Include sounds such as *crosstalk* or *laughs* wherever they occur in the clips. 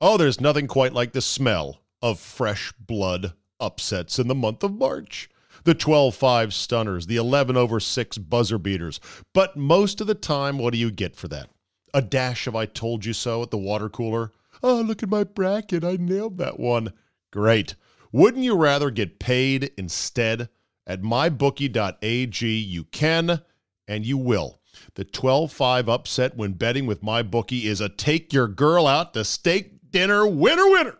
Oh, there's nothing quite like the smell of fresh blood upsets in the month of March. The 12 5 stunners, the 11 over 6 buzzer beaters. But most of the time, what do you get for that? A dash of I told you so at the water cooler? Oh, look at my bracket. I nailed that one. Great. Wouldn't you rather get paid instead? At mybookie.ag, you can and you will. The 12 5 upset when betting with MyBookie is a take your girl out to steak dinner winner winner.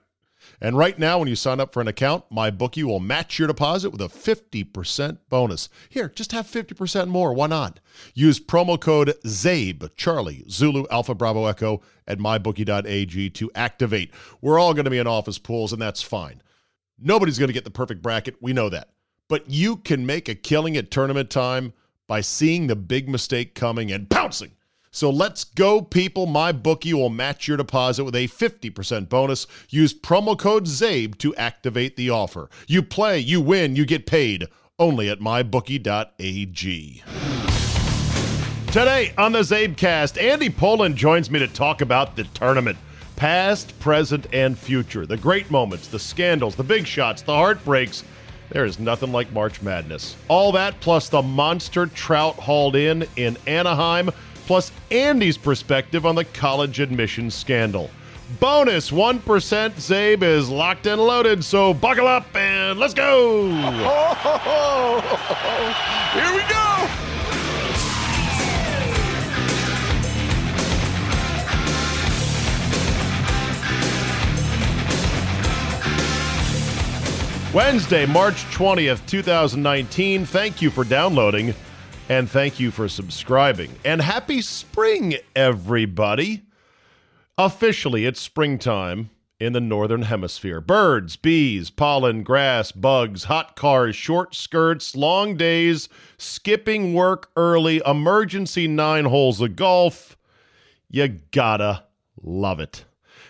And right now, when you sign up for an account, MyBookie will match your deposit with a 50% bonus. Here, just have 50% more. Why not? Use promo code ZABE, Charlie, Zulu, Alpha, Bravo, Echo at mybookie.ag to activate. We're all going to be in office pools, and that's fine. Nobody's going to get the perfect bracket. We know that. But you can make a killing at tournament time by seeing the big mistake coming and pouncing. So let's go, people. My bookie will match your deposit with a 50% bonus. Use promo code ZABE to activate the offer. You play, you win, you get paid. Only at mybookie.ag. Today on the Zabecast, Andy Pollin joins me to talk about the tournament. Past, present, and future. The great moments, the scandals, the big shots, the heartbreaks. There is nothing like March Madness. All that plus the monster trout hauled in in Anaheim plus Andy's perspective on the college admissions scandal. Bonus 1% Zabe is locked and loaded, so buckle up and let's go! *laughs* Here we go! Wednesday, March 20th, 2019. Thank you for downloading. And thank you for subscribing. And happy spring, everybody. Officially, it's springtime in the Northern Hemisphere. Birds, bees, pollen, grass, bugs, hot cars, short skirts, long days, skipping work early, emergency nine holes of golf. You gotta love it.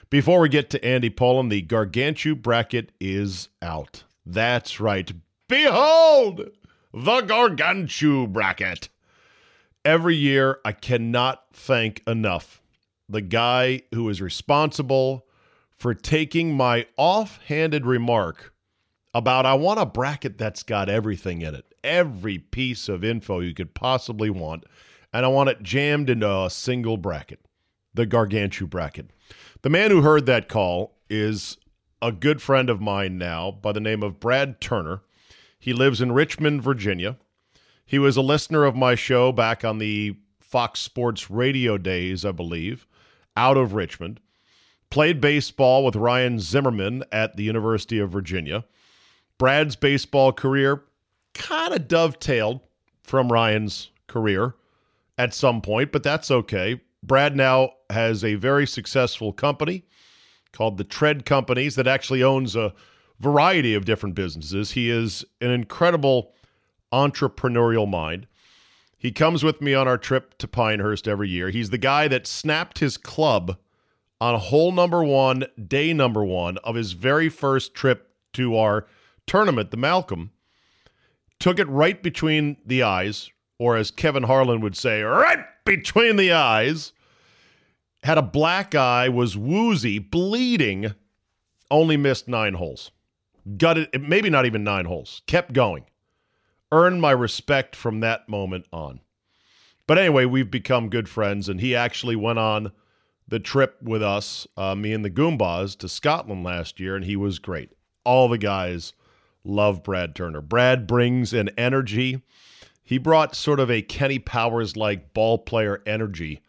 Before we get to Andy Pollin, the Gargantua bracket is out. That's right. Behold! The Gargantua bracket. Every year, I cannot thank enough the guy who is responsible for taking my offhanded remark about I want a bracket that's got everything in it, every piece of info you could possibly want, and I want it jammed into a single bracket, the Gargantua bracket. The man who heard that call is a good friend of mine now by the name of Brad Turner. He lives in Richmond, Virginia. He was a listener of my show back on the Fox Sports radio days, I believe, out of Richmond. Played baseball with Ryan Zimmerman at the University of Virginia. Brad's baseball career kind of dovetailed from Ryan's career at some point, but that's okay. Brad now has a very successful company called the Tread Companies that actually owns a variety of different businesses. He is an incredible entrepreneurial mind. He comes with me on our trip to Pinehurst every year. He's the guy that snapped his club on hole number one, day number one of his very first trip to our tournament, the Malcolm. Took it right between the eyes, or as Kevin Harlan would say, right between the eyes. Had a black eye, was woozy, bleeding, only missed nine holes gutted, maybe not even nine holes, kept going. Earned my respect from that moment on. But anyway, we've become good friends, and he actually went on the trip with us, uh, me and the Goombas, to Scotland last year, and he was great. All the guys love Brad Turner. Brad brings an energy. He brought sort of a Kenny Powers like ball player energy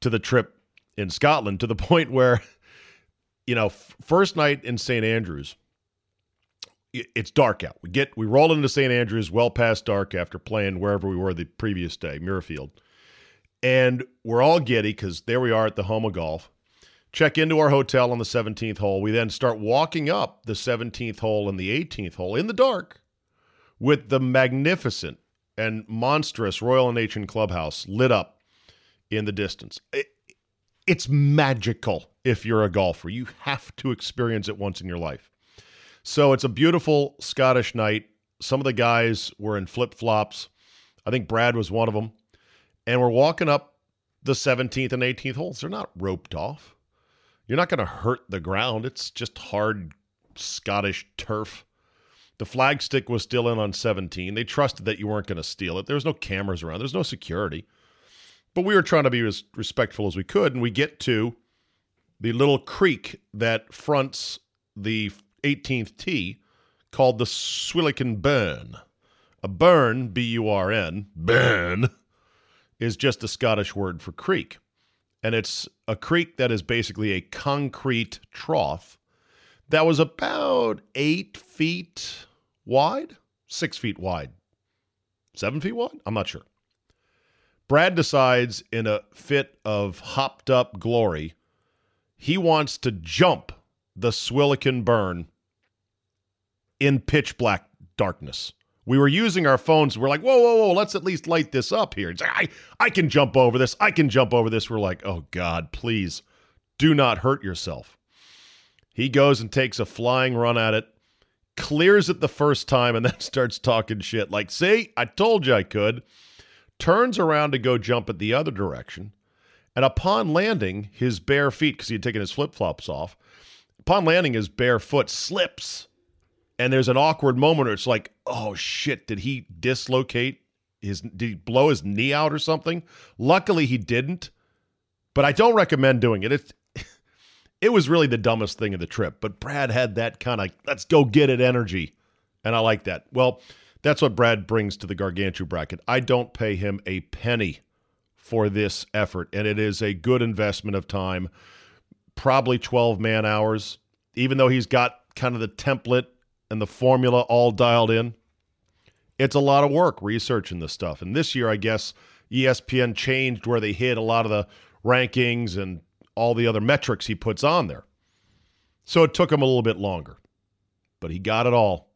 to the trip in Scotland to the *laughs* point where, you know, f- first night in St. Andrews, it's dark out. We get we roll into St. Andrews well past dark after playing wherever we were the previous day, Muirfield. And we're all giddy because there we are at the home of golf. Check into our hotel on the 17th hole. We then start walking up the 17th hole and the 18th hole in the dark with the magnificent and monstrous Royal and Ancient Clubhouse lit up in the distance. It, it's magical if you're a golfer. You have to experience it once in your life. So it's a beautiful Scottish night. Some of the guys were in flip flops. I think Brad was one of them. And we're walking up the 17th and 18th holes. They're not roped off. You're not going to hurt the ground. It's just hard Scottish turf. The flagstick was still in on 17. They trusted that you weren't going to steal it. There was no cameras around. There's no security. But we were trying to be as respectful as we could, and we get to the little creek that fronts the 18th tee called the Swilcan Burn. A burn, B U R N, burn, is just a Scottish word for creek. And it's a creek that is basically a concrete trough that was about eight feet wide, six feet wide, seven feet wide? I'm not sure. Brad decides in a fit of hopped up glory, he wants to jump the Swilcan burn in pitch black darkness. We were using our phones. We're like, whoa, whoa, whoa, let's at least light this up here. Like, I, I can jump over this. I can jump over this. We're like, oh, God, please do not hurt yourself. He goes and takes a flying run at it, clears it the first time, and *laughs* then starts talking shit like, see, I told you I could. Turns around to go jump at the other direction. And upon landing, his bare feet, because he had taken his flip flops off, upon landing, his bare foot slips and there's an awkward moment where it's like, oh shit, did he dislocate his did he blow his knee out or something? Luckily he didn't. But I don't recommend doing it. It *laughs* it was really the dumbest thing of the trip. But Brad had that kind of let's go get it energy. And I like that. Well, that's what Brad brings to the Gargantua bracket. I don't pay him a penny for this effort, and it is a good investment of time. Probably 12 man hours, even though he's got kind of the template and the formula all dialed in. It's a lot of work researching this stuff. And this year, I guess ESPN changed where they hit a lot of the rankings and all the other metrics he puts on there. So it took him a little bit longer, but he got it all.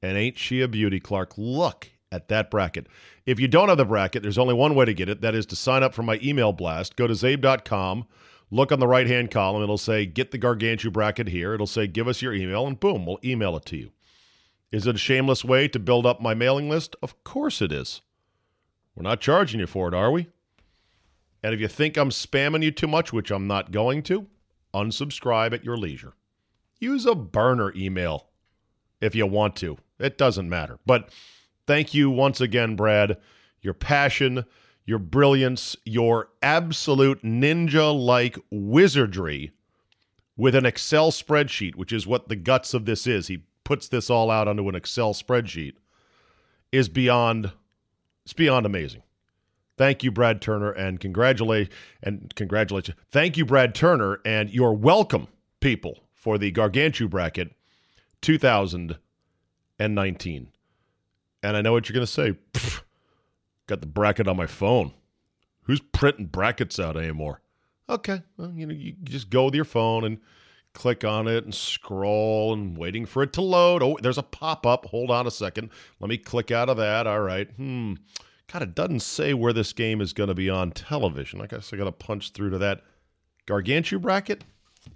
And ain't she a beauty, Clark? Look at that bracket. If you don't have the bracket, there's only one way to get it. That is to sign up for my email blast. Go to zabe.com Look on the right hand column. It'll say, Get the Gargantua bracket here. It'll say, Give us your email, and boom, we'll email it to you. Is it a shameless way to build up my mailing list? Of course it is. We're not charging you for it, are we? And if you think I'm spamming you too much, which I'm not going to, unsubscribe at your leisure. Use a burner email if you want to. It doesn't matter. But thank you once again, Brad. Your passion, your brilliance, your absolute ninja like wizardry with an Excel spreadsheet, which is what the guts of this is. He puts this all out onto an Excel spreadsheet, is beyond it's beyond amazing. Thank you, Brad Turner, and congratulate and congratulations. Thank you, Brad Turner, and you're welcome, people, for the Gargantua bracket 2019. And I know what you're going to say. Pfft, *laughs* Got the bracket on my phone. Who's printing brackets out anymore? Okay, well, you know, you just go with your phone and click on it and scroll and waiting for it to load. Oh, there's a pop up. Hold on a second. Let me click out of that. All right. Hmm. God, it doesn't say where this game is going to be on television. I guess I got to punch through to that Gargantua bracket.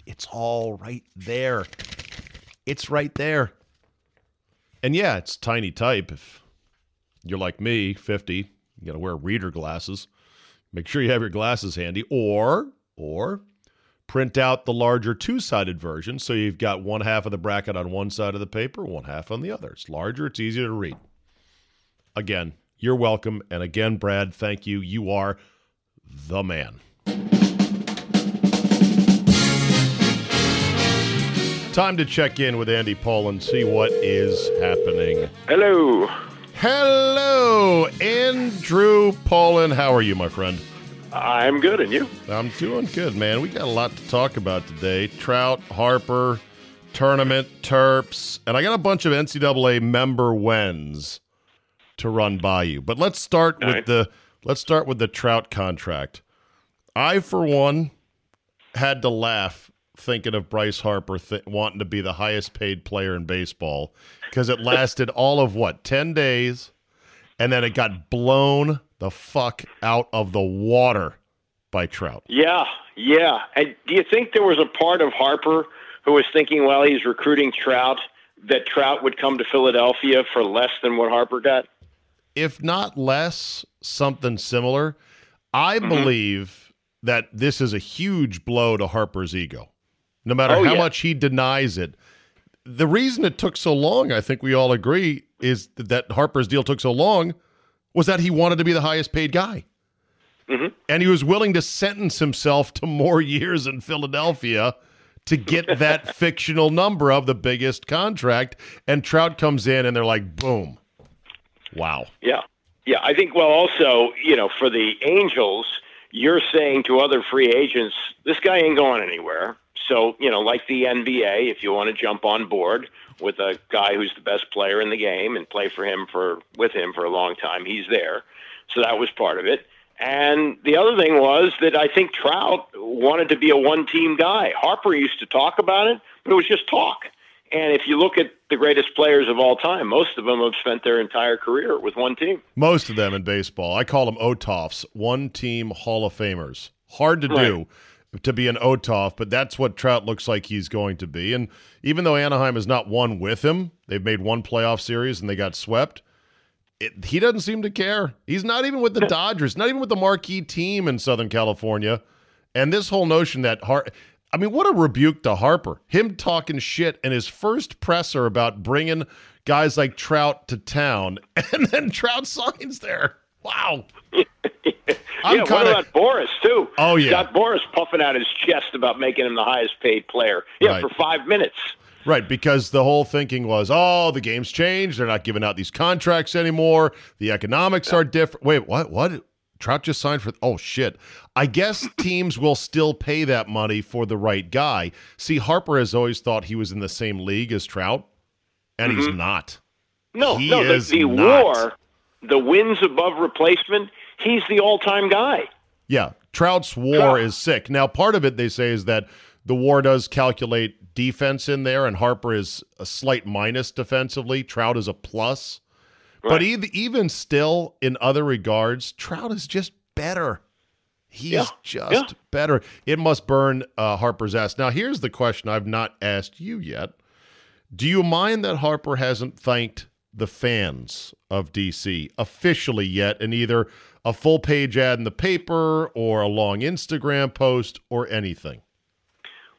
It's all right there. It's right there. And yeah, it's tiny type. If you're like me, 50, you got to wear reader glasses. Make sure you have your glasses handy, or or print out the larger two-sided version so you've got one half of the bracket on one side of the paper, one half on the other. It's larger, it's easier to read. Again, you're welcome, and again, Brad, thank you. You are the man. Time to check in with Andy Pollin and see what is happening. Hello. Hello, Andrew Pollin. How are you, my friend? I'm good, and you? I'm doing good, man. We got a lot to talk about today. Trout, Harper, tournament, Terps, and I got a bunch of NCAA member wins to run by you. But let's start All with right. the let's start with the Trout contract. I, for one, had to laugh thinking of Bryce Harper th- wanting to be the highest paid player in baseball because it lasted all of what, 10 days, and then it got blown the fuck out of the water by Trout. Yeah, yeah. And do you think there was a part of Harper who was thinking while he's recruiting Trout that Trout would come to Philadelphia for less than what Harper got? If not less, something similar. I mm-hmm. believe that this is a huge blow to Harper's ego no matter Oh, how yeah. much he denies it. The reason it took so long, I think we all agree, is that Harper's deal took so long was that he wanted to be the highest paid guy. Mhm. And he was willing to sentence himself to more *laughs* years in Philadelphia to get that *laughs* fictional number of the biggest contract. And Trout comes in and they're like, boom. Wow. Yeah. Yeah. I think, well, also, you know, for the Angels, you're saying to other free agents, this guy ain't going anywhere. So, you know, like the NBA, if you want to jump on board with a guy who's the best player in the game and play for him for with him for a long time, he's there. So that was part of it. And the other thing was that I think Trout wanted to be a one team guy. Harper used to talk about it, but it was just talk. And if you look at the greatest players of all time, most of them have spent their entire career with one team. Most of them in baseball. I call them OTOFs, one team Hall of Famers. Hard to do to be an OTOF, but that's what Trout looks like he's going to be. And even though Anaheim has not won with him, they've made one playoff series and they got swept. It, he doesn't seem to care. He's not even with the Dodgers, not even with the marquee team in Southern California. And this whole notion that Har I mean, what a rebuke to Harper. Him talking shit in his first presser about bringing guys like Trout to town, *laughs* and then Trout signs there. Wow. *laughs* *laughs* I'm yeah, what kinda- about Boras too? Oh, yeah. got Boras puffing out his chest about making him the highest paid player. Yeah, Right. for five minutes. Right, because the whole thinking was, oh, the game's changed. They're not giving out these contracts anymore. The economics are different. Wait, what? What? Trout just signed for. Oh shit! I guess *laughs* teams will still pay that money for the right guy. See, Harper has always thought he was in the same league as Trout, and he's mm-hmm. not. No, He no, the, the war, the wins above replacement. He's the all-time guy. Yeah, Trout's war Trout. is sick. Now, part of it they say is that the war does calculate defense in there, and Harper is a slight minus defensively. Trout is a plus. But even, even still, in other regards, Trout is just better. He's Yeah, just yeah. better. It must burn uh, Harper's ass. Now, here's the question I've not asked you yet. Do you mind that Harper hasn't thanked the fans of DC officially yet in either a full page ad in the paper or a long Instagram post or anything?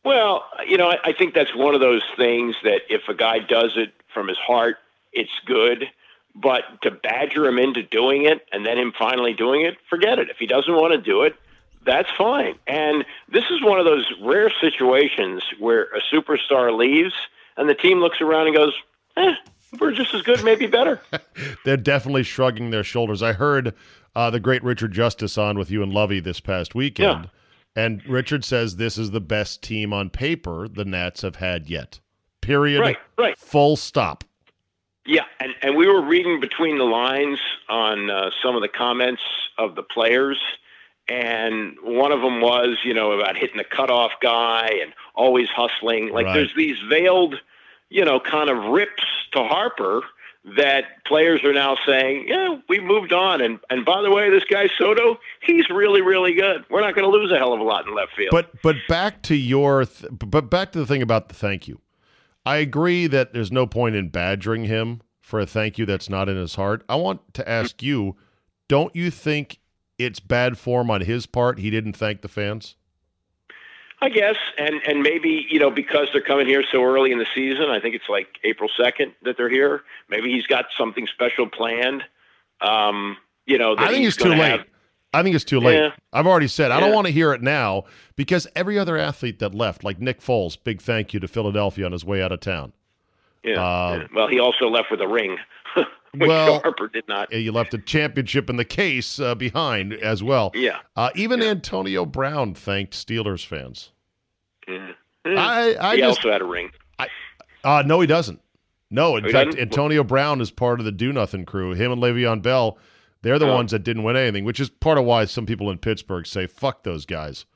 Well, you know, I, I think that's one of those things that if a guy does it from his heart, it's good. But to badger him into doing it and then him finally doing it, forget it. If he doesn't want to do it, that's fine. And this is one of those rare situations where a superstar leaves and the team looks around and goes, eh, we're just as good, maybe better. *laughs* They're definitely shrugging their shoulders. I heard uh, the great Richard Justice on with you and Lovey this past weekend. And Richard says this is the best team on paper the Nats have had yet. Period. Right, right. Full stop. Yeah, and, and we were reading between the lines on uh, some of the comments of the players, and one of them was, you know, about hitting the cutoff guy and always hustling. Like Right. there's these veiled, you know, kind of rips to Harper that players are now saying, yeah, we moved on. And and by the way, this guy Soto, he's really really good. We're not going to lose a hell of a lot in left field. But but back to your th- but back to the thing about the thank you. I agree that there's no point in badgering him for a thank you that's not in his heart. I want to ask you, don't you think it's bad form on his part he didn't thank the fans? I guess, and and maybe you know because they're coming here so early in the season. I think it's like April second that they're here. Maybe he's got something special planned. Um, you know, I think it's too late. have- I think it's too late. Yeah. I've already said I don't want to hear it now because every other athlete that left, like Nick Foles, big thank you to Philadelphia on his way out of town. yeah, Uh, yeah. Well, he also left with a ring, Well- Harper did not. You left a championship in the case uh, behind as well. Yeah. Uh, even Yeah. Antonio Brown thanked Steelers fans. yeah. I, I he just also had a ring. uh, no, he doesn't. No, in Oh, fact? Antonio Brown is part of the Do Nothing crew. Him and Le'Veon Bell, they're the Oh. ones that didn't win anything, which is part of why some people in Pittsburgh say "fuck those guys"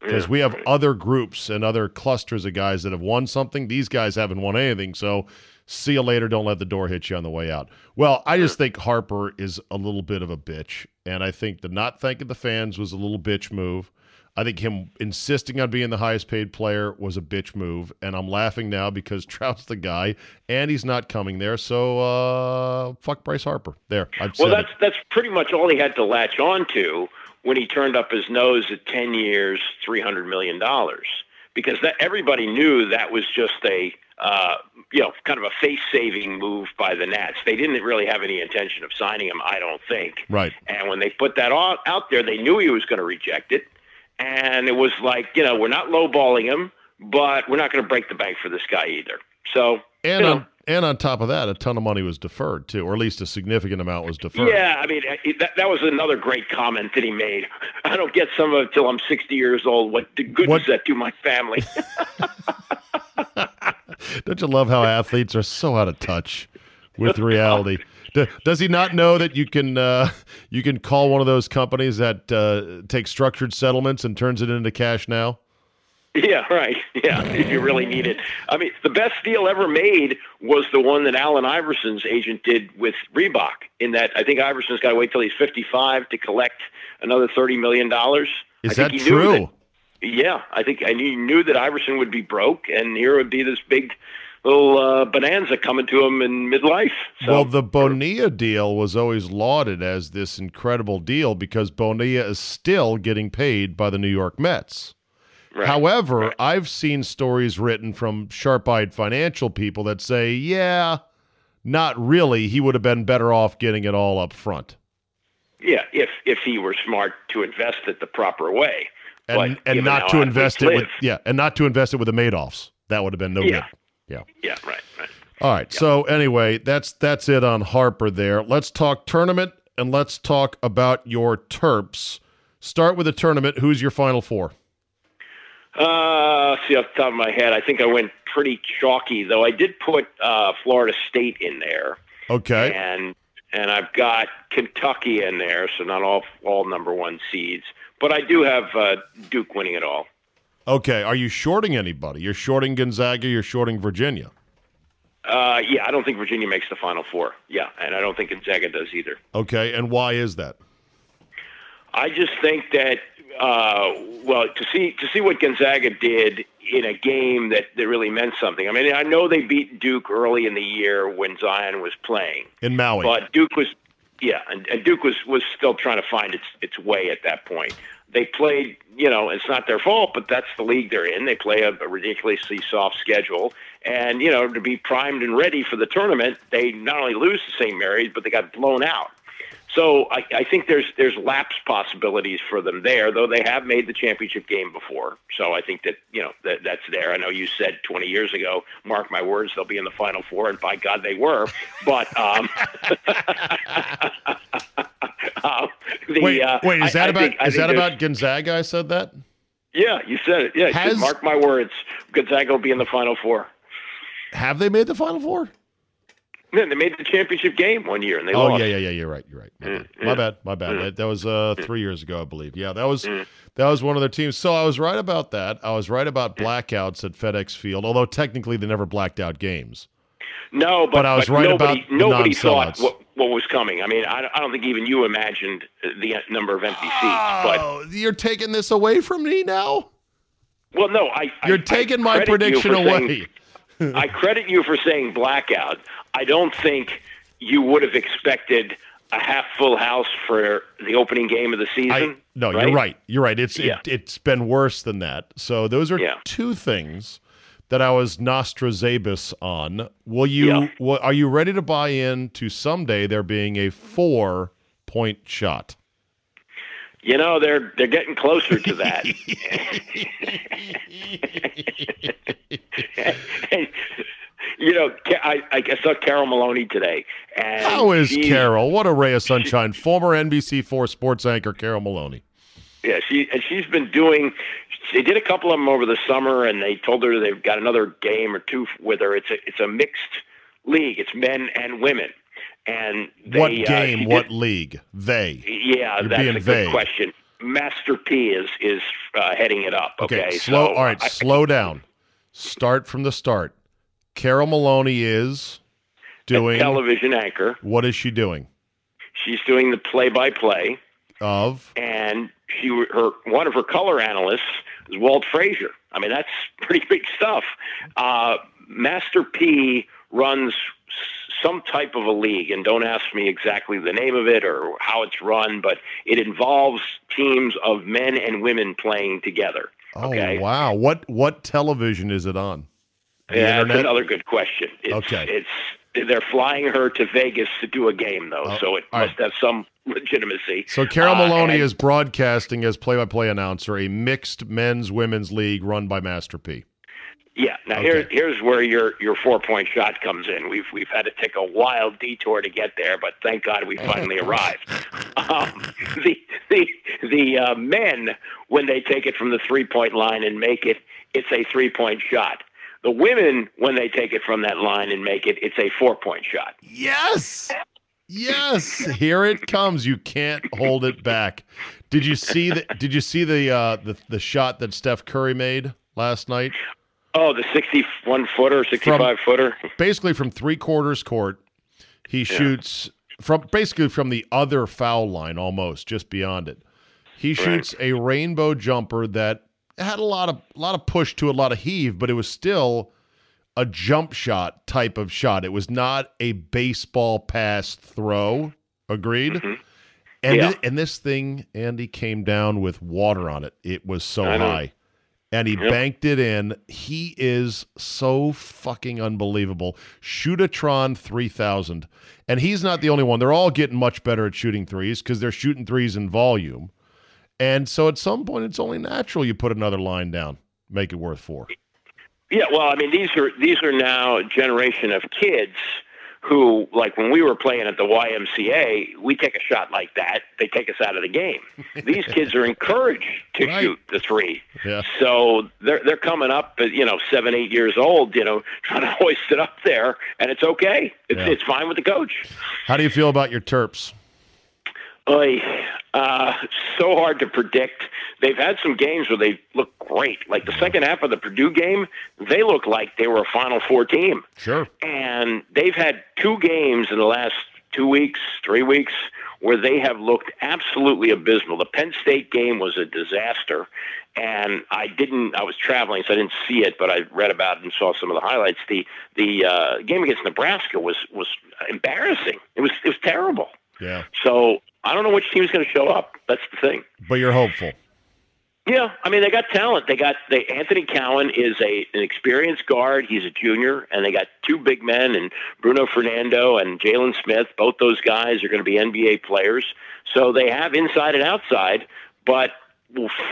because Yeah. we have other groups and other clusters of guys that have won something. These guys haven't won anything, so see you later. Don't let the door hit you on the way out. Well, I just think Harper is a little bit of a bitch, and I think the not thanking the fans was a little bitch move. I think him insisting on being the highest paid player was a bitch move, and I'm laughing now because *laughs* Trout's the guy, and he's not coming there. So uh, fuck Bryce Harper. There, I've Well, that's it. that's pretty much all he had to latch on to when he turned up his nose at ten years, three hundred million dollars. because that everybody knew that was just a uh, you know kind of a face saving move by the Nats. They didn't really have any intention of signing him, I don't think. Right. And when they put that out, out there, they knew he was going to reject it, and it was like you know we're not lowballing him, but we're not going to break the bank for this guy either. So and you know, on, and on top of that, a ton of money was deferred too, or at least a significant amount was deferred. Yeah, I mean that, that was another great comment that he made. *laughs* I don't get some of it till I'm 60 years old. What good What- does that do my family? *laughs* Don't you love how athletes are so out of touch with reality? Does he not know that you can uh, you can call one of those companies that uh, takes structured settlements and turns it into cash now? yeah, right. *laughs* Yeah, if you really need it. I mean, the best deal ever made was the one that Allen Iverson's agent did with Reebok. In that, I think Iverson's got to wait till he's 55 to collect another 30 million dollars. Is I that think he knew true? that- Yeah, I think I knew, knew that Iverson would be broke, and here would be this big little uh, bonanza coming to him in midlife. So, well, the Bonilla deal was always lauded as this incredible deal because Bonilla is still getting paid by the New York Mets. right. However, I've seen stories written from sharp-eyed financial people that say, "Yeah, not really. He would have been better off getting it all up front." yeah, if if he were smart to invest it the proper way, and and not to invest it with yeah, and not to invest it with the Madoffs. That would have been no Yeah. good. Yeah. yeah, right, right. All right. So anyway, that's that's it on Harper there. Let's talk tournament and let's talk about your Terps. Start with the tournament. Who's your final four? Uh, see off the top of my head, I think I went pretty chalky, though. I did put uh, Florida State in there, Okay. and and I've got Kentucky in there, so not all all number one seeds, but I do have uh, Duke winning it all. Okay. Are you shorting anybody? You're shorting Gonzaga, you're shorting Virginia. Uh, yeah, I don't think Virginia makes the Final Four. Yeah, and I don't think Gonzaga does either. Okay. And why is that? I just think that uh, well to see to see what Gonzaga did in a game that, that really meant something. I mean, I know they beat Duke early in the year when Zion was playing, In Maui. but Duke was yeah, and, and Duke was was still trying to find its its way at that point. They played, you know, it's not their fault, but that's the league they're in. They play a, a ridiculously soft schedule, and you know, to be primed and ready for the tournament, they not only lose to St. Mary's, but they got blown out. So I, I think there's there's lapse possibilities for them there, though they have made the championship game before. So I think that you know that that's there. I know you said 20 years ago, mark my words, they'll be in the final four, and by God they were. But um, *laughs* *laughs* uh, *laughs* the, wait, uh, wait, is that I about think- is that about Gonzaga? I said that? Yeah, you said it. Yeah, Has- mark my words, Gonzaga will be in the final four. Have they made the final four? Then they made the championship game one year and they Oh lost. yeah, yeah, yeah. You're right. You're right. My Mm, bad. yeah. My bad. My bad. Mm. That, that was uh, three years ago, I believe. Yeah, that was Mm. that was one of their teams. So I was right about that. I was right about blackouts at FedEx Field, although technically they never blacked out games. No, but, But I was right nobody, about nobody thought what, what was coming. I mean, I, I don't think even you imagined the number of empty seats. But Oh, you're taking this away from me now. well, no, I I- You're I taking my prediction for saying- away. *laughs* I credit you for saying blackout. I don't think you would have expected a half full house for the opening game of the season. I, no, right? you're right. You're right. It's Yeah. it, it's been worse than that. So those are Yeah. two things that I was Nostrozabus on. Will you? Yeah. Will, are you ready to buy in to someday there being a four point shot? You know, they're they're getting closer to that. And, *laughs* you know, I, I saw Carol Maloney today. And How is she's- Carol? What a ray of sunshine! Former NBC4 sports anchor Carol Maloney. Yeah, she and she's been doing. They did a couple of them over the summer, and they told her they've got another game or two with her. It's a it's a mixed league. It's men and women. And they, what uh, game? she what did- league? They. yeah, You're that's a good vague. question. Master P is is uh, heading it up. Okay, slow. so all right, I- slow down. Start from the start. Carol Maloney is a doing. television anchor. What is she doing? She's doing the play-by-play, Of and she her one of her color analysts is Walt Frazier. I mean, that's *laughs* pretty big stuff. Uh, Master P runs some type of a league, and don't ask me exactly the name of it or how it's run, but it involves teams of men and women playing together. Okay. Oh wow! What what television is it on? The yeah, internet? that's another good question. It's, Okay. It's they're flying her to Vegas to do a game though, Oh, so it all right. must have some legitimacy. So Carol Uh, Maloney and- is broadcasting as play-by-play announcer a mixed men's women's league run by Master P. Yeah. Now Okay. here, here's where your your four point shot comes in. We've we've had to take a wild detour to get there, but thank God we finally *laughs* arrived. Um, the the the uh, men when they take it from the three point line and make it, it's a three point shot. The women when they take it from that line and make it, it's a four point shot. Yes. Yes, here it comes. You can't hold it back. Did you see the did you see the uh the, the shot that Steph Curry made last night? Oh, the sixty-one footer, sixty-five footer. Basically from 3 quarters court, he shoots from basically from the other foul line almost just beyond it. He shoots a rainbow jumper that had a lot of a lot of push to a lot of heave, but it was still a jump shot type of shot. It was not a baseball pass throw. Agreed. Mm-hmm. And Yeah. thi- and this thing, Andy, came down with water on it. It was so I know. high. And he Yep. banked it in. He is so fucking unbelievable. Shootatron 3000. And he's not the only one. They're all getting much better at shooting threes because they're shooting threes in volume. And so at some point, it's only natural you put another line down, make it worth four. Yeah, well, I mean, these are these are now a generation of kids who, like when we were playing at the YMCA, we take a shot like that, they take us out of the game. *laughs* These kids are encouraged to Right. shoot the three. Yeah. So they're they're coming up at you know seven, eight years old, you know, *laughs* trying to hoist it up there, and it's okay. It's Yeah. it's fine with the coach. How do you feel about your Terps? Oy, uh, so hard to predict. They've had some games where they look great. Like the second half of the Purdue game, they look like they were a Final Four team. Sure. And they've had two games in the last two weeks, three weeks, where they have looked absolutely abysmal. The Penn State game was a disaster. And I didn't. I was traveling, so I didn't see it, but I read about it and saw some of the highlights. The the uh, game against Nebraska was was embarrassing. It was it was terrible. Yeah. So I don't know which team's going to show up. That's the thing. But you're hopeful. Yeah, I mean they got talent. They got they Anthony Cowan is a an experienced guard. He's a junior, and they got two big men and Bruno Fernando and Jalen Smith. Both those guys are going to be NBA players. So they have inside and outside, but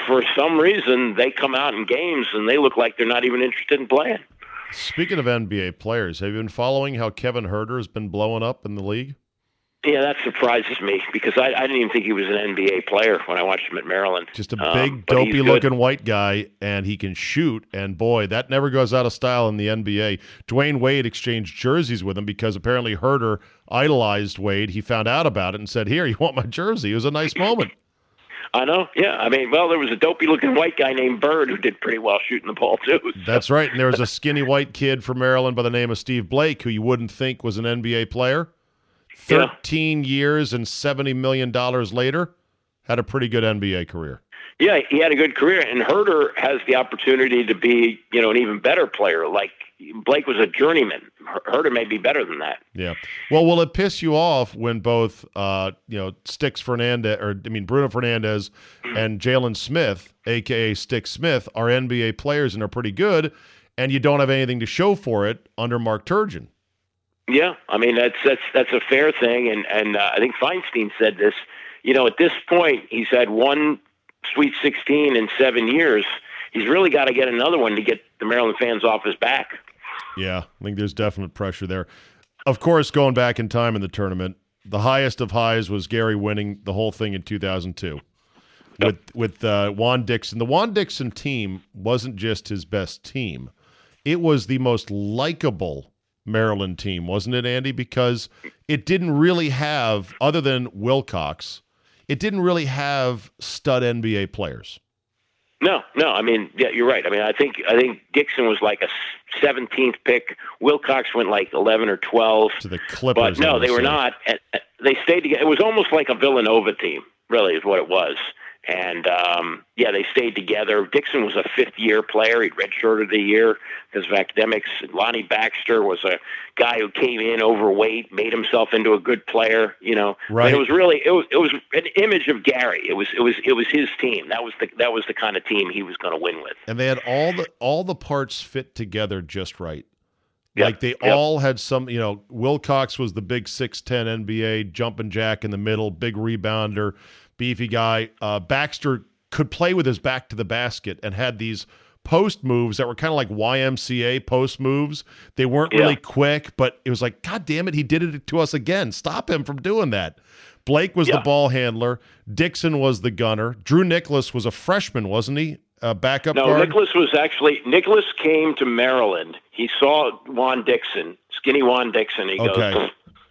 for some reason they come out in games and they look like they're not even interested in playing. Speaking of NBA players, have you been following how Kevin Huerter has been blowing up in the league? Yeah, that surprises me because I, I didn't even think he was an NBA player when I watched him at Maryland. Just a Um, big, but he's dopey looking white guy, and he can shoot. And boy, that never goes out of style in the NBA. Dwyane Wade exchanged jerseys with him because apparently Huerter idolized Wade. He found out about it and said, Here, you want my jersey? It was a nice moment. *laughs* I know. Yeah. I mean, well, there was a dopey looking white guy named Bird who did pretty well shooting the ball, too. So- That's right. And there was a *laughs* skinny white kid from Maryland by the name of Steve Blake, who you wouldn't think was an NBA player. Yeah. 13 years and $70 million later, had a pretty good NBA career. Yeah, he had a good career, and Huerter has the opportunity to be, you know, an even better player. Like Blake was a journeyman. Huerter may be better than that. Yeah. Well, will it piss you off when both, uh, you know, Sticks Fernandez, or I mean, Bruno Fernandez and Jalen Smith, aka Stick Smith, are NBA players and are pretty good, and you don't have anything to show for it under Mark Turgeon? Yeah, I mean that's that's that's a fair thing, and and uh, I think Feinstein said this. You know, at this point, he's had one Sweet 16 in seven years. He's really got to get another one to get the Maryland fans off his back. Yeah, I think there's definite pressure there. Of course, going back in time in the tournament, the highest of highs was Gary winning the whole thing in 2002 with with uh, Juan Dixon. The Juan Dixon team wasn't just his best team; it was the most likable Maryland team, wasn't it, Andy? Because it didn't really have, other than Wilcox, it didn't really have stud NBA players. No, no. I mean, yeah, you're right. I mean, I think I think Dixon was like a 17th pick. Wilcox went like 11 or 12. To the Clippers, But no, they were not. They stayed together. It was almost like a Villanova team, really, is what it was. And um, yeah, they stayed together. Dixon was a fifth year player. He'd redshirted a year because of academics. Lonnie Baxter was a guy who came in overweight, made himself into a good player. You know, Right. And it was really it was it was an image of Gary. It was it was it was his team. That was the that was the kind of team he was going to win with. and they had all the all the parts fit together just right. Yep, Like they yep. all had some, you know, Wilcox was the big 6'10 NBA jumping jack in the middle, big rebounder, beefy guy. Uh, Baxter could play with his back to the basket and had these post moves that were kind of like YMCA post moves. They weren't really quick, but it was like, God damn it, he did it to us again. Stop him from doing that. Blake was the ball handler. Dixon was the gunner. Drew Nicholas was a freshman, wasn't he? Uh, backup No, guard. Nicholas was actually Nicholas came to Maryland. He saw Juan Dixon, skinny Juan Dixon. He Okay. goes,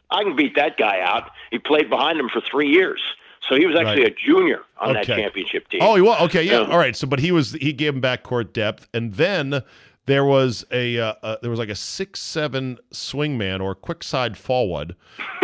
"I can beat that guy out." He played behind him for three years, so he was actually Right. a junior on that championship team. Oh, he was okay. Yeah, Yeah. all right. So, but he was he gave him back court depth, and then there was a uh, uh, there was like a six seven swingman or quick side forward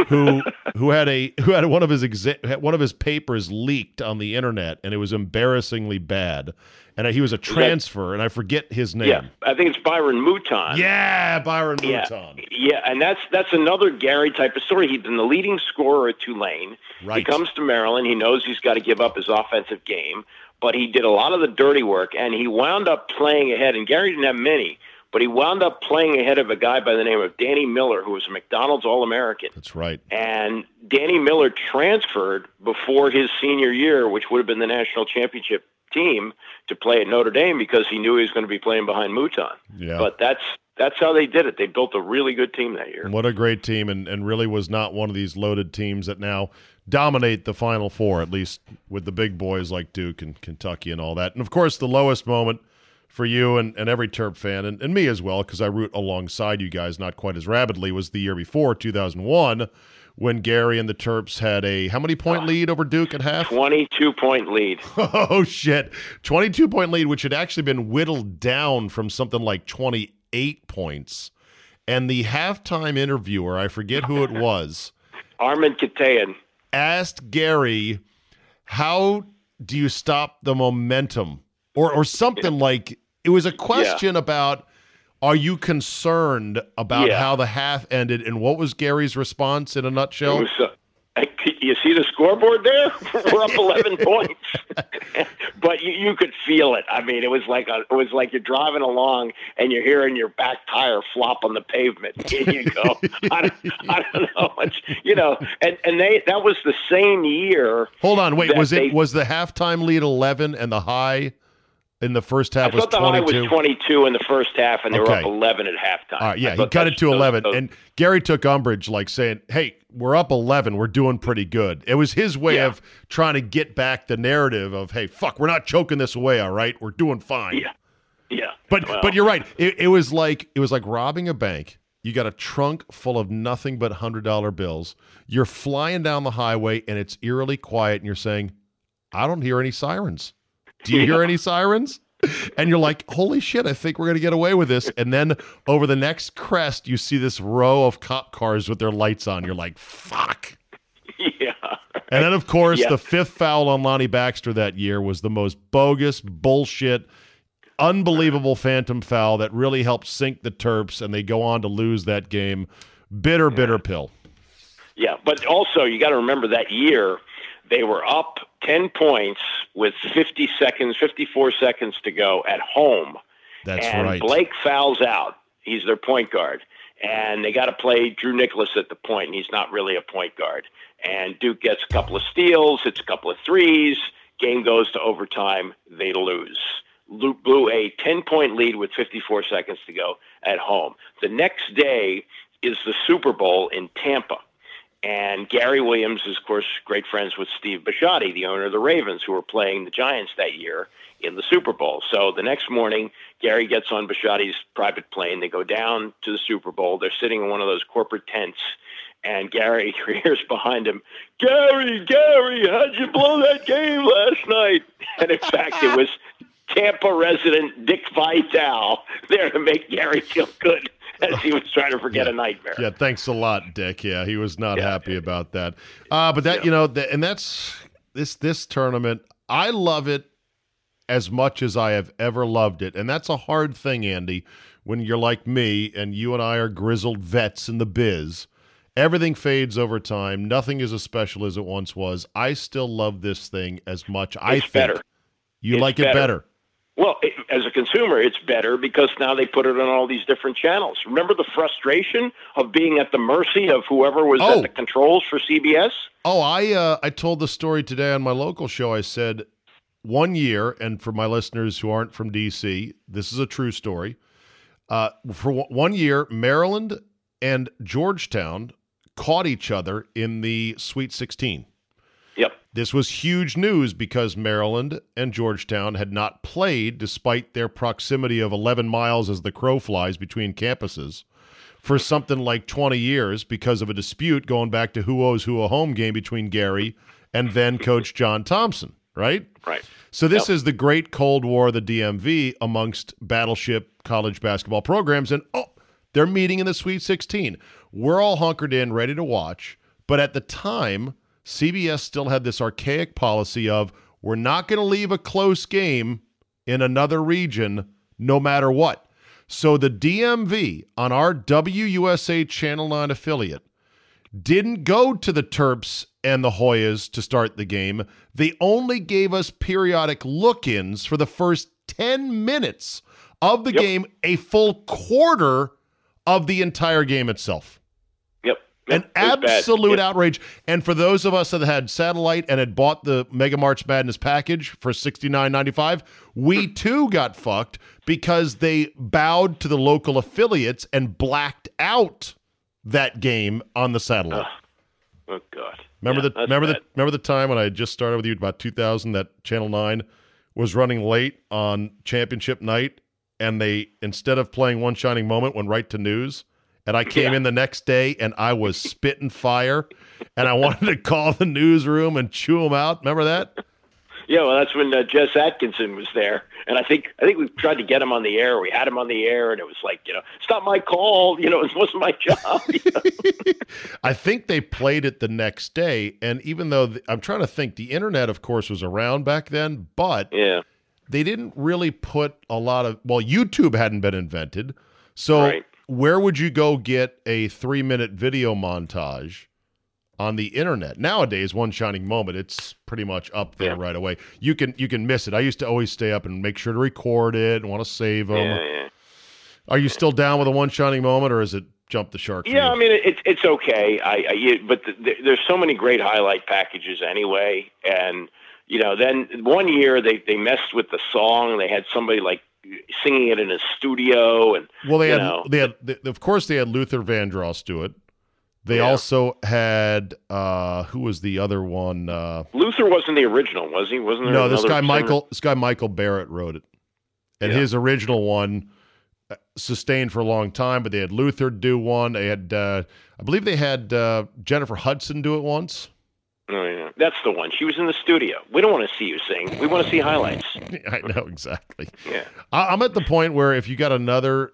who *laughs* who had a who had one of his exa- one of his papers leaked on the internet, and it was embarrassingly bad. And he was a transfer, and I forget his name. yeah, I think it's Byron Mouton. Yeah, Byron Yeah. Mouton. Yeah, and that's that's another Gary type of story. He'd been the leading scorer at Tulane. Right. He comes to Maryland. He knows he's got to give up his offensive game, but he did a lot of the dirty work, and he wound up playing ahead. And Gary didn't have many, but he wound up playing ahead of a guy by the name of Danny Miller, who was a McDonald's All American. That's right. And Danny Miller transferred before his senior year, which would have been the national championship team, to play at Notre Dame because he knew he was going to be playing behind Mouton. Yeah. But that's that's how they did it. They built a really good team that year. What a great team, and, and really was not one of these loaded teams that now dominate the Final Four, at least with the big boys like Duke and Kentucky and all that. And of course, the lowest moment for you and, and every Terp fan, and, and me as well, because I root alongside you guys, not quite as rapidly, was the year before, 2001, when Gary and the Terps had a how many point lead over Duke at half? 22 point lead. *laughs* Oh shit. 22 point lead which had actually been whittled down from something like 28 points. And the halftime interviewer, I forget who it *laughs* was, Armen Keteyian. Asked Gary, "How do you stop the momentum?" or or something like it was a question about are you concerned about Yeah. how the half ended and what was Gary's response in a It nutshell? was, uh, you see the scoreboard there? *laughs* We're up 11 *laughs* points. *laughs* but you, you could feel it. I mean, it was like a, it was like you're driving along and you're hearing your back tire flop on the pavement. And you go, I, don't, I don't know. It's, you know, and, and they that was the same year. Hold on, wait, was it they- was the halftime lead 11 and the high in the first half was thought the high 22? was 22 in the first half, and they were up 11 at halftime. All right, yeah, he cut it to 11. those- And Gary took umbrage, like saying, hey, we're up 11. We're doing pretty good. It was his way Yeah. of trying to get back the narrative of, hey, fuck, we're not choking this away, all right? We're doing fine. yeah, yeah. But Well, but you're right. It, it was like it was like robbing a bank. You got a trunk full of nothing but hundred dollar bills. You're flying down the highway and it's eerily quiet, and you're saying, "I don't hear any sirens. Do you hear any sirens?" And you're like, "Holy shit! I think we're gonna get away with this." And then over the next crest, you see this row of cop cars with their lights on. You're like, "Fuck!" yeah. And then, of course, Yeah. the fifth foul on Lonnie Baxter that year was the most bogus, bullshit, unbelievable phantom foul that really helped sink the Terps, and they go on to lose that game. Bitter, bitter pill. Yeah, but also you got to remember that year they were up 10 points with 50 seconds, 54 seconds to go at home. That's and right. Blake fouls out. He's their point guard. And they got to play Drew Nicholas at the point, and he's not really a point guard. And Duke gets a couple of steals, hits a couple of threes. Game goes to overtime. They lose. Blew a 10 point lead with 54 seconds to go at home. The next day is the Super Bowl in Tampa. And Gary Williams is, of course, great friends with Steve Bisciotti, the owner of the Ravens, who were playing the Giants that year in the Super Bowl. So the next morning, Gary gets on Bisciotti's private plane. They go down to the Super Bowl. They're sitting in one of those corporate tents. And Gary *laughs* hears behind him, Gary, Gary, how'd you blow that game last night? *laughs* And in fact, it was Tampa resident Dick Vitale there to make Gary feel good as *laughs* he was trying to forget a nightmare. Yeah, thanks a lot, Dick. Yeah, he was not Yeah. happy about that. Uh, but that Yeah. you know, th- and that's this this tournament. I love it as much as I have ever loved it. And that's a hard thing, Andy, when you're like me and you and I are grizzled vets in the biz. Everything fades over time. Nothing is as special as it once was. I still love this thing as much. It's I think better. you It's like it better. Well, it, as a consumer, it's better because now they put it on all these different channels. Remember the frustration of being at the mercy of whoever was Oh. at the controls for CBS? Oh, I uh, I told the story today on my local show. I said one year, and for my listeners who aren't from DC, this is a true story. Uh, for one- one year, Maryland and Georgetown caught each other in the Sweet 16. Yep. This was huge news because Maryland and Georgetown had not played despite their proximity of 11 miles as the crow flies between campuses for something like 20 years because of a dispute going back to who owes who a home game between Gary and then coach John Thompson, right? Right. So this Yep. is the great Cold War of the DMV amongst battleship college basketball programs and oh, they're meeting in the Sweet 16. We're all hunkered in ready to watch, but at the time CBS still had this archaic policy of we're not going to leave a close game in another region no matter what. So the DMV on our WUSA Channel 9 affiliate didn't go to the Terps and the Hoyas to start the game. They only gave us periodic look ins for the first 10 minutes of the Yep. game, a full quarter of the entire game itself. An Yep. It was bad. absolute Yep. outrage. And for those of us that had satellite and had bought the Mega March Madness package for sixty nine ninety five, we hmm. too got fucked because they bowed to the local affiliates and blacked out that game on the satellite. Oh God. Remember Yeah, the remember the remember the time when I had just started with you about 2000 that Channel 9 was running late on championship night and they instead of playing one shining moment went right to news and I came Yeah. in the next day and I was spitting fire and I wanted to call the newsroom and chew them out. Remember that? Yeah, well, that's when uh, Jess Atkinson was there, and I think I think we tried to get him on the air. We had him on the air, and it was like, you know, it's not my call. *laughs* You know, it wasn't my job. *laughs* you know? I think they played it the next day and even though th- I'm trying to think the internet of course was around back then, but yeah. they didn't really put a lot of well youtube hadn't been invented so Right. Where would you go get a three minute video montage on the internet nowadays one shining moment it's pretty much up there Yeah. right away you can you can miss it i used to always stay up and make sure to record it and want to save them Yeah, yeah. are you still down with a one shining moment or is it jump the shark Yeah? I mean it's it's okay. I, I but th th there's so many great highlight packages anyway, and you know, then one year they they messed with the song. They had somebody like singing it in a studio, and well they had know. they had they, of course they had luther vandross do it they Yeah. also had uh who was the other one uh Luther wasn't the original, was he? Wasn't there? No, this guy singer? Michael, this guy Michael Barrett wrote it, and Yeah. his original one uh, sustained for a long time. But they had Luther do one. They had, uh, I believe, they had uh, Jennifer Hudson do it once. Oh, yeah. That's the one. She was in the studio. We don't want to see you sing. We want to see highlights. *laughs* I know exactly. Yeah. I, I'm at the point where if you got another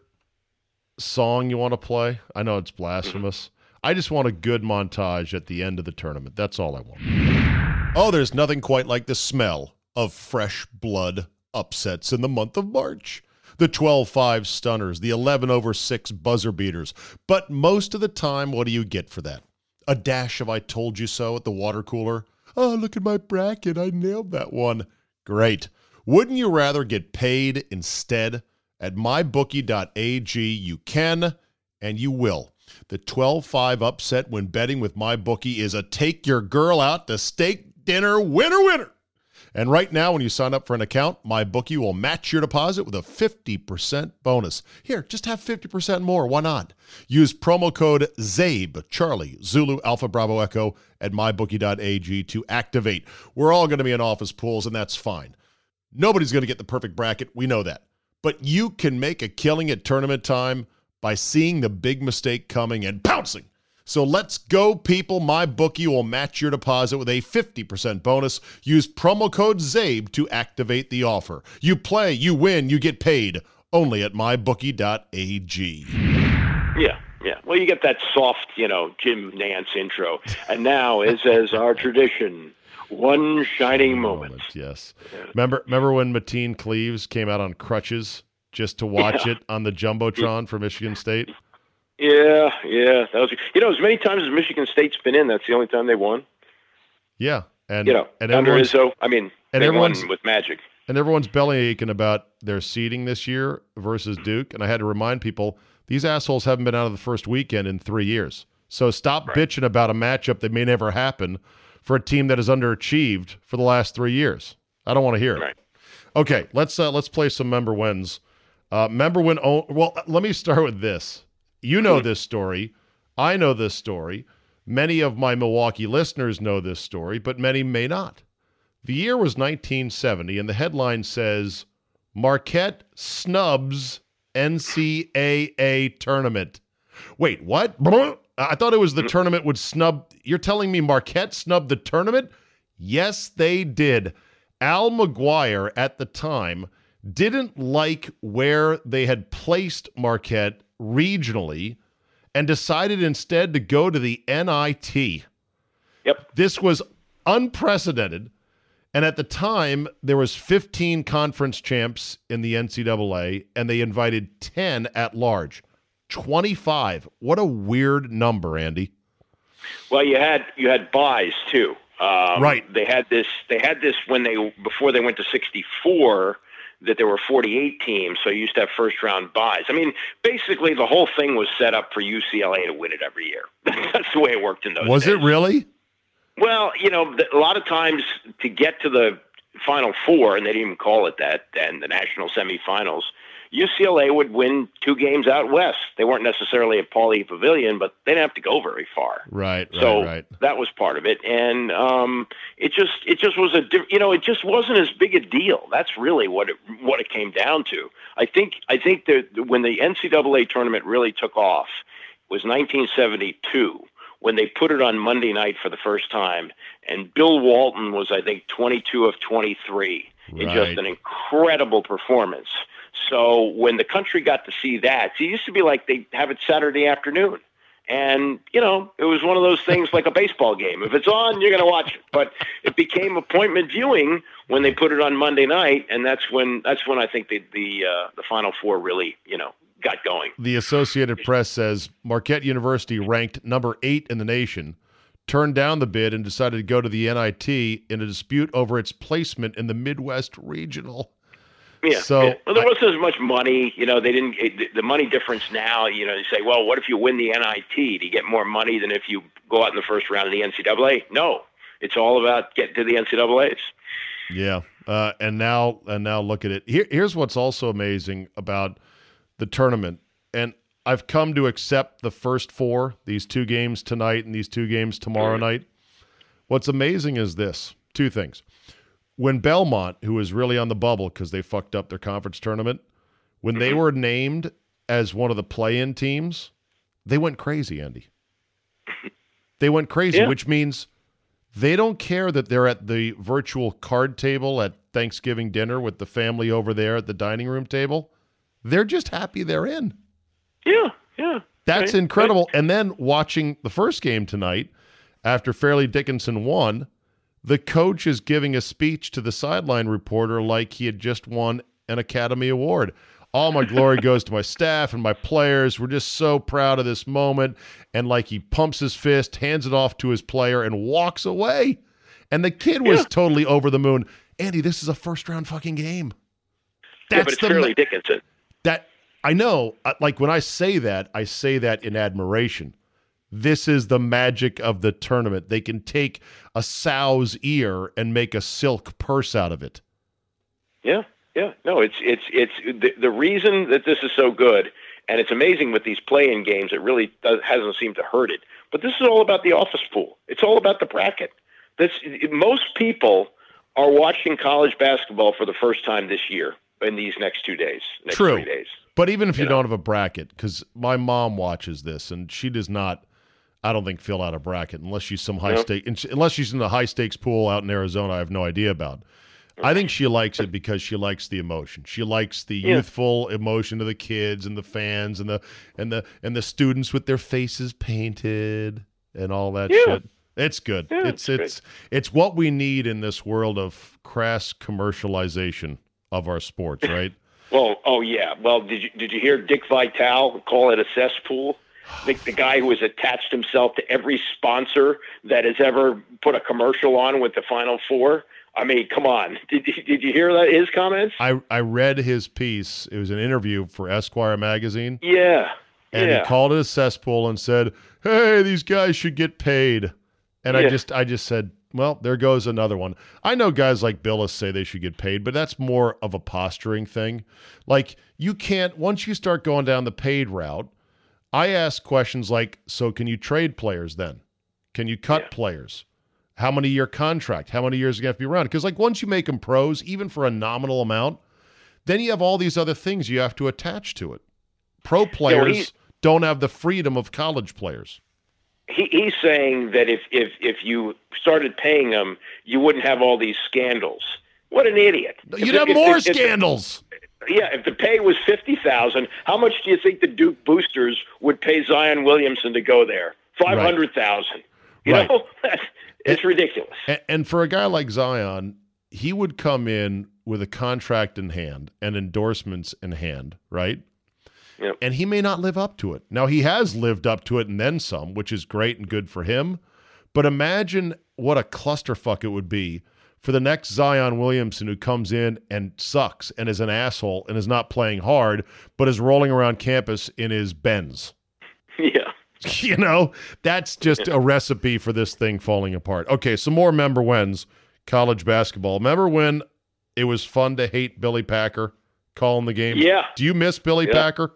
song you want to play, I know it's blasphemous. Mm-hmm. I just want a good montage at the end of the tournament. That's all I want. Oh, there's nothing quite like the smell of fresh blood upsets in the month of March. The 12 5 stunners, the 11 over 6 buzzer beaters. But most of the time, what do you get for that? A dash of I told you so at the water cooler? Oh, look at my bracket. I nailed that one. Great. Wouldn't you rather get paid instead? At mybookie.ag, you can and you will. The 12 5 upset when betting with MyBookie is a take your girl out to steak dinner winner winner. And right now, when you sign up for an account, MyBookie will match your deposit with a 50% bonus. Here, just have 50% more. Why not? Use promo code ZABE, Charlie, Zulu, Alpha, Bravo, Echo at mybookie.ag to activate. We're all going to be in office pools, and that's fine. Nobody's going to get the perfect bracket. We know that. But you can make a killing at tournament time by seeing the big mistake coming and pouncing. So let's go, people. My bookie will match your deposit with a 50% bonus. Use promo code ZABE to activate the offer. You play, you win, you get paid only at mybookie.ag. Yeah, yeah. Well, you get that soft, you know, Jim Nantz intro, and now, as as our tradition, One shining moment. Yes. Remember remember when Mateen Cleaves came out on crutches just to watch Yeah. it on the Jumbotron for Michigan State? Yeah, yeah. That was you know as many times as Michigan State's been in, that's the only time they won. Yeah. And You know, and under everyone's Izzo. I mean, and everyone's- with Magic. and everyone's belly aching about their seeding this year versus Duke. And I had to remind people these assholes haven't been out of the first weekend in three years. So stop bitching about a matchup that may never happen for a team that has underachieved for the last three years. I don't want to hear it. Right. Okay, let's uh, let's play some member wins. Uh, member win. Oh, well, let me start with this. You know this story. I know this story. Many of my Milwaukee listeners know this story, but many may not. The year was 1970, and the headline says Marquette snubs NCAA tournament. Wait, what? I thought it was the mm. tournament would snub. You're telling me Marquette snubbed the tournament? Yes, they did. Al McGuire at the time didn't like where they had placed Marquette regionally and decided instead to go to the NIT. Yep. This was unprecedented. And at the time, there was 15 conference champs in the NCAA, and they invited 10 at large. 25. What a weird number, Andy. Well, you had you had buys too. Um, Right. They had this. They had this when they before they went to sixty four. That there were forty eight teams, so you used to have first round buys. I mean, basically, the whole thing was set up for UCLA to win it every year. *laughs* That's the way it worked in those. Was days. it really? Well, you know, a lot of times to get to the Final Four, and they didn't even call it that then, the national semifinals, UCLA would win two games out west. They weren't necessarily at Pauley Pavilion, but they didn't have to go very far. Right, right, So right. that was part of it, and um, it just it just was a diff- you know it just wasn't as big a deal. That's really what it what it came down to. I think I think that when the NCAA tournament really took off was 1972 when they put it on Monday night for the first time, and Bill Walton was I think 22 of 23 in Right. just an incredible performance. So when the country got to see that, see, it used to be like they have it Saturday afternoon. And, you know, it was one of those things like a baseball game. If it's on, you're going to watch it. But it became appointment viewing when they put it on Monday night, and that's when that's when I think the the uh, the Final Four really, you know, got going. The Associated Press says Marquette University, ranked number eight in the nation, turned down the bid and decided to go to the NIT in a dispute over its placement in the Midwest Regional. Yeah. So, yeah. well, there wasn't as much money. You know, they didn't. It, the- money difference now. You know, you say, well, what if you win the NIT? Do you get more money than if you go out in the first round of the NCAA? No, it's all about getting to the NCAA's. Yeah, uh, and now and now look at it. Here, here's what's also amazing about the tournament, and I've come to accept the first four, these two games tonight and these two games tomorrow night. What's amazing is this: two things. When Belmont, who was really on the bubble because they fucked up their conference tournament, when they mm-hmm. were named as one of the play-in teams, they went crazy, Andy. They went crazy, Yeah. which means they don't care that they're at the virtual card table at Thanksgiving dinner with the family over there at the dining room table. They're just happy they're in. Yeah, yeah. That's Right, incredible. And then watching the first game tonight, after Fairleigh Dickinson won, the coach is giving a speech to the sideline reporter like he had just won an Academy Award. All my glory *laughs* goes to my staff and my players. We're just so proud of this moment. And like he pumps his fist, hands it off to his player, and walks away. And the kid was Yeah. totally over the moon. Andy, this is a first round fucking game. yeah, but it's the Fairleigh Dickinson. that I know. uh, Like when I say that, I say that in admiration. This is the magic of the tournament. They can take a sow's ear and make a silk purse out of it. Yeah, yeah. No, it's it's it's the, the reason that this is so good, and it's amazing with these play-in games. It really does, hasn't seemed to hurt it. But this is all about the office pool. It's all about the bracket. This most people are watching college basketball for the first time this year in these next two days, next True. three days. But even if you, You know. don't have a bracket, because my mom watches this and she does not, I don't think fill out a bracket unless she's some high Nope. stake, unless she's in the high stakes pool out in Arizona. I have no idea about. I think she likes it because she likes the emotion. She likes the Yeah. youthful emotion of the kids and the fans and the and the and the students with their faces painted and all that Yeah. shit. It's good. Yeah, it's it's it's it's what we need in this world of crass commercialization of our sports, right? Well, oh yeah. Well, did you did you hear Dick Vitale call it a cesspool? The, the guy who has attached himself to every sponsor that has ever put a commercial on with the Final Four. I mean, come on. *laughs* Did did you hear that his comments? I I read his piece. It was an interview for Esquire magazine, Yeah. and yeah. he called it a cesspool and said, "Hey, these guys should get paid." And I just I just said, "Well, there goes another one." I know guys like Bilas say they should get paid, but that's more of a posturing thing. Like you can't once you start going down the paid route. I ask questions like, "So can you trade players then? Can you cut Yeah. players?" How many year contract? How many years are you have to be around? Because like once you make them pros, even for a nominal amount, then you have all these other things you have to attach to it. Pro players he- don't have the freedom of college players. He, he's saying that if, if if you started paying them, you wouldn't have all these scandals. What an idiot! You'd If- have if- more if- scandals. Yeah, if the pay was fifty thousand, how much do you think the Duke boosters would pay Zion Williamson to go there? Five hundred thousand. You Right. know, *laughs* it's ridiculous. And, and for a guy like Zion, he would come in with a contract in hand and endorsements in hand, right? Yep. And he may not live up to it. Now, he has lived up to it and then some, which is great and good for him. But imagine what a clusterfuck it would be for the next Zion Williamson who comes in and sucks and is an asshole and is not playing hard, but is rolling around campus in his Benz. *laughs* Yeah. *laughs* you know, that's just a recipe for this thing falling apart. Okay, some more member wins college basketball. Remember when it was fun to hate Billy Packer calling the game? Yeah. Do you miss Billy Yeah. Packer?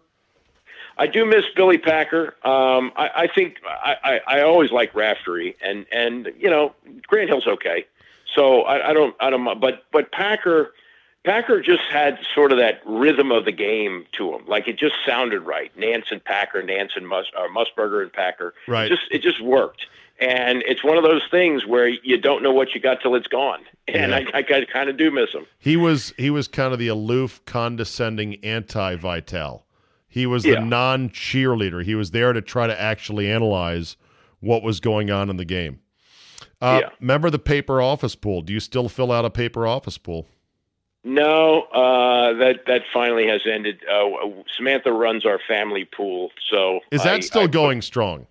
I do miss Billy Packer. Um, I, I think I, I, I always like Raftery, and and you know Grant Hill's okay. So I, I don't I don't but but Packer Packer just had sort of that rhythm of the game to him. Like it just sounded right. Nantz and Packer, Nantz and Mus, or Musburger and Packer. Right. Just it just worked. And it's one of those things where you don't know what you got till it's gone. *laughs* And Yeah. I, I kind of do miss him. He was he was kind of the aloof, condescending anti-Vitale. He was Yeah. the non-cheerleader. He was there to try to actually analyze what was going on in the game. Uh, Yeah. Remember the paper office pool? Do you still fill out a paper office pool? No, uh, that that finally has ended. Uh, Samantha runs our family pool, so Is that I- still I- going strong?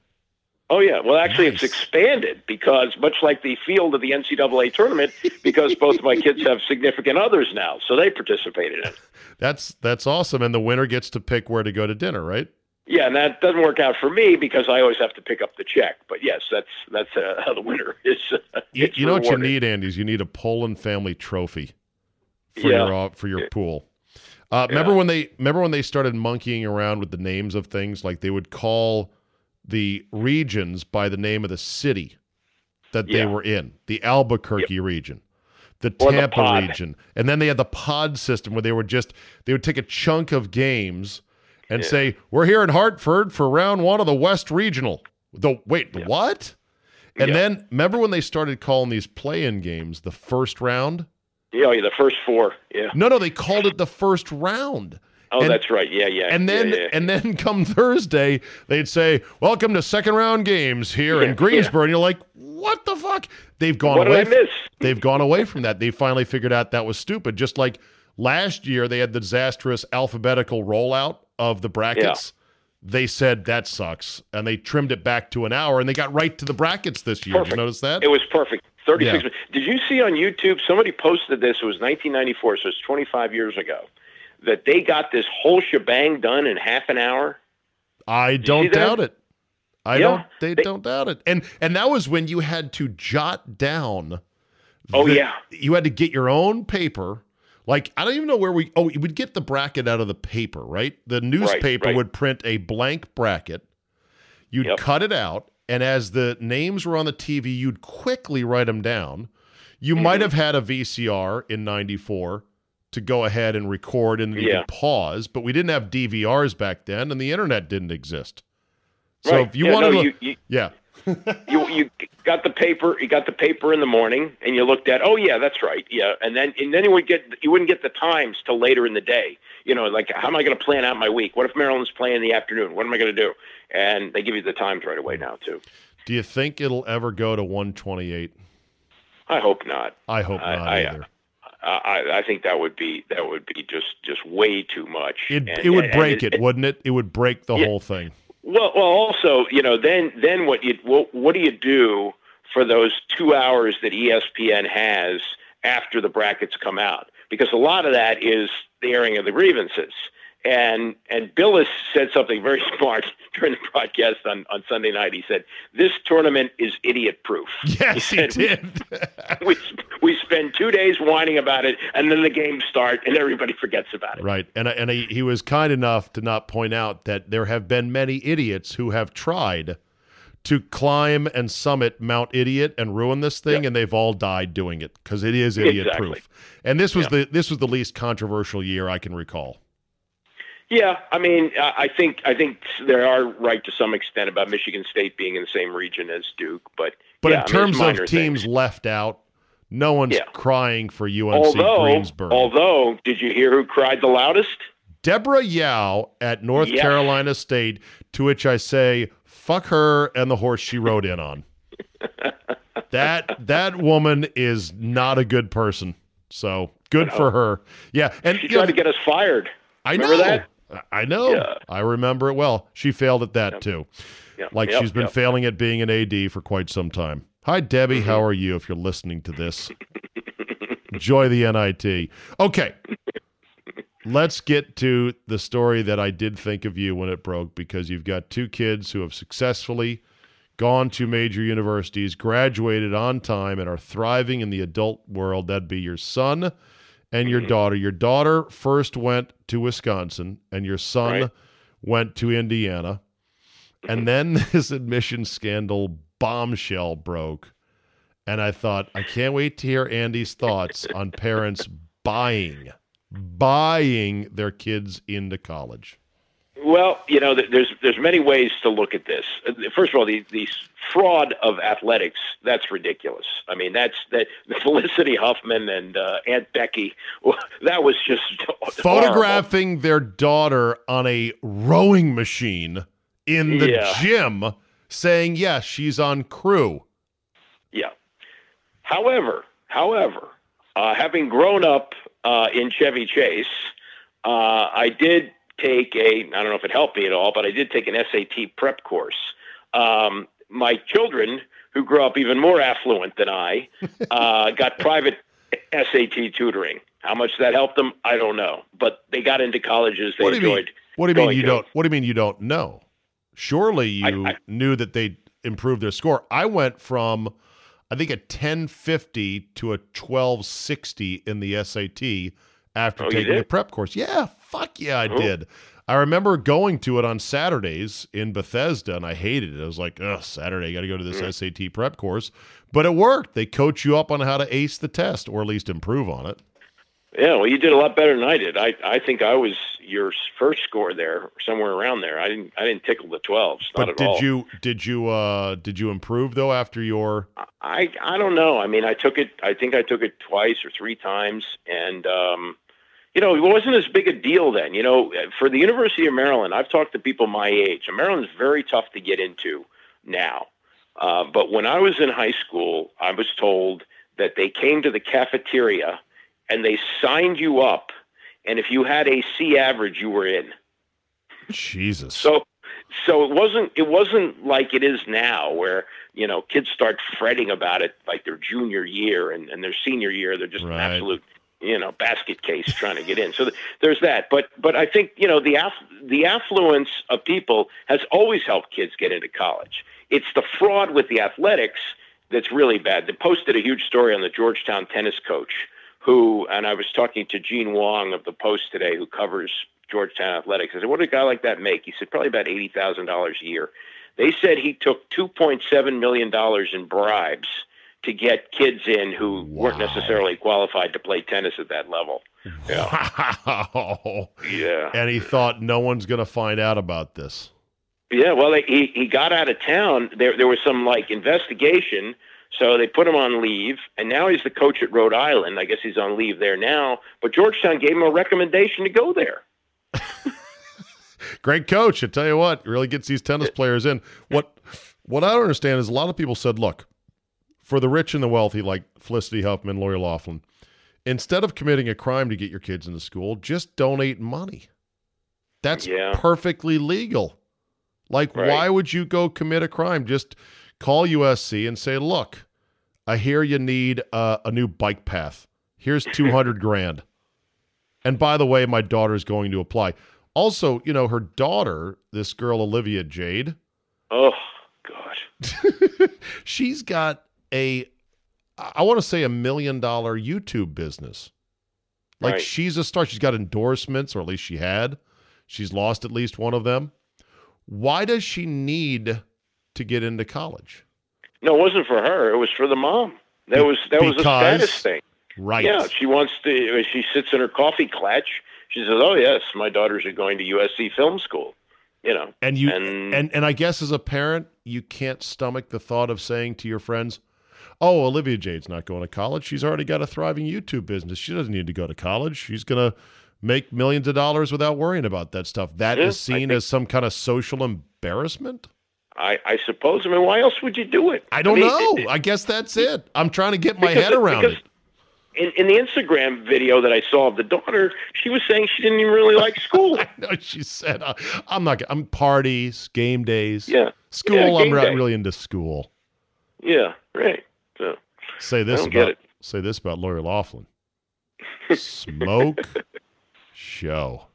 Oh yeah. Well, actually, it's expanded because much like the field of the NCAA tournament, because both of my kids have significant others now, so they participated in. it. *laughs* That's that's awesome, and the winner gets to pick where to go to dinner, right? Yeah, and that doesn't work out for me because I always have to pick up the check. But yes, that's that's uh, how the winner *laughs* is. Uh, You, you know what you need, Andy? Is you need a Pollin family trophy for Yeah. your uh, for your pool. Uh, Yeah. Remember when they remember when they started monkeying around with the names of things? Like they would call the regions by the name of the city that they were in, the Albuquerque region, the Or Tampa pod. region, and then they had the pod system where they would just they would take a chunk of games and Yeah. say, "We're here in Hartford for round one of the West Regional." The wait, Yeah. what? And Yeah. then remember when they started calling these play-in games the first round? Yeah, oh, yeah, the first four. Yeah. No, no, they called it the first round. Oh, And- that's right. Yeah, yeah. And then yeah, yeah. and then *laughs* come Thursday, they'd say, "Welcome to second round games here Yeah, in Greensboro." And you're like, "What the fuck?" They've gone what away. did I miss? They've gone away from that. They finally figured out that was stupid. Just like last year, they had the disastrous alphabetical rollout of the brackets. They said that sucks, and they trimmed it back to an hour, and they got right to the brackets this year. Did you notice that? It was perfect. 36 Yeah. minutes. Did you see on YouTube, somebody posted this, it was 1994, so it's 25 years ago, that they got this whole shebang done in half an hour? I don't doubt it. I Yeah. don't. They, They- don't doubt it. And and that was when you had to jot down. Oh, yeah. You had to get your own paper. Like I don't even know where we. Oh, you would get the bracket out of the paper, right? The newspaper right. would print a blank bracket. You'd Yep. cut it out, and as the names were on the TV, you'd quickly write them down. You Mm-hmm. might have had a VCR in '94 to go ahead and record, and Yeah. pause. But we didn't have DVRs back then, and the internet didn't exist. So right. if you yeah, wanted no, to, you, you, yeah, *laughs* you, you got the paper, you got the paper in the morning, and you looked at, oh, yeah, that's right. Yeah. And then, and then you would get, you wouldn't get the times till later in the day. You know, like, how am I going to plan out my week? What if Maryland's playing in the afternoon? What am I going to do? And they give you the times right away now, too. Do you think it'll ever go to 128? I hope not. I hope I- not I- either. I, I think that would be that would be just just way too much. It, And- it would and break it, wouldn't it? It would break the Yeah. whole thing. Well, well, also, you know, then then what you what, what do you do for those two hours that ESPN has after the brackets come out? Because a lot of that is the airing of the grievances. And and Bilas said something very *laughs* smart during the broadcast on, on Sunday night. He said, "This tournament is idiot proof." *laughs* Yes, he said- did. *laughs* we we spend two days whining about it, and then the games start, and everybody forgets about it. right. And, and he, he was kind enough to not point out that there have been many idiots who have tried to climb and summit Mount Idiot and ruin this thing, and they've all died doing it because it is idiot Exactly. proof. And this was Yeah. the this was the least controversial year I can recall. Yeah, I mean, I I think I think they are right to some extent about Michigan State being in the same region as Duke, but But yeah, in I mean, terms of teams things. left out, no one's Yeah. crying for UNC although Greensboro. although did you hear who cried the loudest? Deborah Yow at North Yes. Carolina State, to which I say, fuck her and the horse she rode in on. *laughs* that that woman is not a good person. So good for her. Yeah, and She you know, tried to get us fired. I remember know that? I know. Yeah. I remember it well. She failed at that too. Yeah, Like yep, she's been yep. failing at being an AD for quite some time. Hi Debbie, Mm-hmm. how are you if you're listening to this? *laughs* Enjoy the NIT. Okay. Let's get to the story that I did think of you when it broke because you've got two kids who have successfully gone to major universities, graduated on time, and are thriving in the adult world. That'd be your son and your mm-hmm. daughter. Your daughter first went to Wisconsin, and your son Right. went to Indiana. And mm-hmm. then *laughs* this admission scandal bombshell broke. And I thought, I can't wait to hear Andy's thoughts on parents *laughs* buying, buying their kids into college. Well, you know, there's there's many ways to look at this. Uh, First of all, the the fraud of athletics that's ridiculous. I mean, that's that *laughs* Felicity Huffman and uh, Aunt Becky. Well, *laughs* that was just *laughs* horrible. Photographing their daughter on a rowing machine in the Yeah. gym, saying, yes, she's on crew. Yeah. However, however, uh, having grown up uh, in Chevy Chase, uh, I did take a, I don't know if it helped me at all, but I did take an SAT prep course. Um, my children, who grew up even more affluent than I, *laughs* uh, got private SAT tutoring. How much that helped them, I don't know. But they got into colleges they What do you mean? enjoyed. What do you mean you to. don't? What do you mean you don't know? Surely you I- I- knew that they improved their score. I went from, I think, a 1050 to a 1260 in the SAT after Oh, taking the prep course. Yeah, fuck yeah, I did. I remember going to it on Saturdays in Bethesda, and I hated it. I was like, "Ugh, Saturday, you got to go to this Mm. SAT prep course." But it worked. They coach you up on how to ace the test, or at least improve on it. Yeah, well, you did a lot better than I did. I I think I was your first score there, somewhere around there. I didn't I didn't tickle the twelves, But at did all. you did you uh did you improve though after your I I don't know. I mean, I took it. I think I took it twice or three times, and um, you know, it wasn't as big a deal then. You know, for the University of Maryland, I've talked to people my age. and Maryland's very tough to get into now. Uh, but when I was in high school, I was told that they came to the cafeteria and they signed you up, and if you had a C average, you were in. Jesus? So, so it wasn't it wasn't like it is now, where you know kids start fretting about it like their junior year and, and their senior year, they're just Right. an absolute you know basket case trying to get in. So th- there's that. But but I think you know the aff- the affluence of people has always helped kids get into college. It's the fraud with the athletics that's really bad. They posted a huge story on the Georgetown tennis coach who, and I was talking to Gene Wang of the Post today, who covers Georgetown athletics. I said, "What did a guy like that make?" He said, "Probably about eighty thousand dollars a year." They said he took two point seven million dollars in bribes to get kids in who weren't necessarily qualified to play tennis at that level. Yeah, Wow. yeah, And he thought no one's going to find out about this. yeah. Well, he he got out of town. There there was some like investigation. So they put him on leave, and now he's the coach at Rhode Island. I guess he's on leave there now. But Georgetown gave him a recommendation to go there. Great coach. I tell you what, really gets these tennis players in. What what I don't understand is a lot of people said, look, for the rich and the wealthy, like Felicity Huffman, Lori Loughlin, instead of committing a crime to get your kids into school, just donate money. That's Yeah. perfectly legal. Like, Right. why would you go commit a crime? Just call USC and say, look, I hear you need uh, a new bike path. Here's *laughs* 200 grand. And by the way, my daughter's going to apply. Also, you know, her daughter, this girl, Olivia Jade, Oh God. *laughs* she's got a, I want to say a million dollar YouTube business. Like Right. she's a star. She's got endorsements, or at least she had. She's lost at least one of them. Why does she need to get into college? No, it wasn't for her. It was for the mom. That was that was a Because- status thing. Right. Yeah, she wants to. She sits in her coffee clutch. She says, "Oh yes, my daughters are going to USC Film School." You know, And you And- and and I guess as a parent, you can't stomach the thought of saying to your friends, "Oh, Olivia Jade's not going to college. She's already got a thriving YouTube business. She doesn't need to go to college. She's going to make millions of dollars without worrying about that stuff." That is Yeah, I seen think- as some kind of social embarrassment. I, I suppose. I mean, why else would you do it? I don't mean, know. it- I guess that's it. I'm trying to get my head around it. In, in the Instagram video that I saw of the daughter, she was saying she didn't even really like school. *laughs* No, she said, uh, "I'm not. I'm parties, game days, yeah, school. Yeah, I'm not day. really into school." yeah, right. So Say this about say this about Lori Loughlin. *laughs* Smoke show.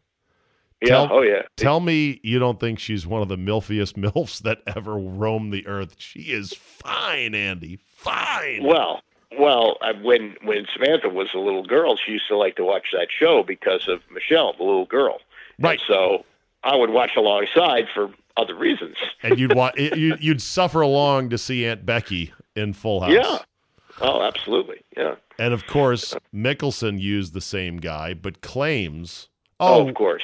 yeah, Tell- oh yeah. Tell me you don't think she's one of the milfiest *laughs* milfs that ever roamed the earth. She is fine, Andy. Fine. Well, well, when when Samantha was a little girl, she used to like to watch that show because of Michelle, the little girl. And Right. so I would watch alongside for other reasons. and you'd wa- *laughs* you, you'd suffer along to see Aunt Becky in Full House. Yeah. Oh, absolutely. Yeah. And of course, Mickelson used the same guy, but claims, Oh, oh, of course.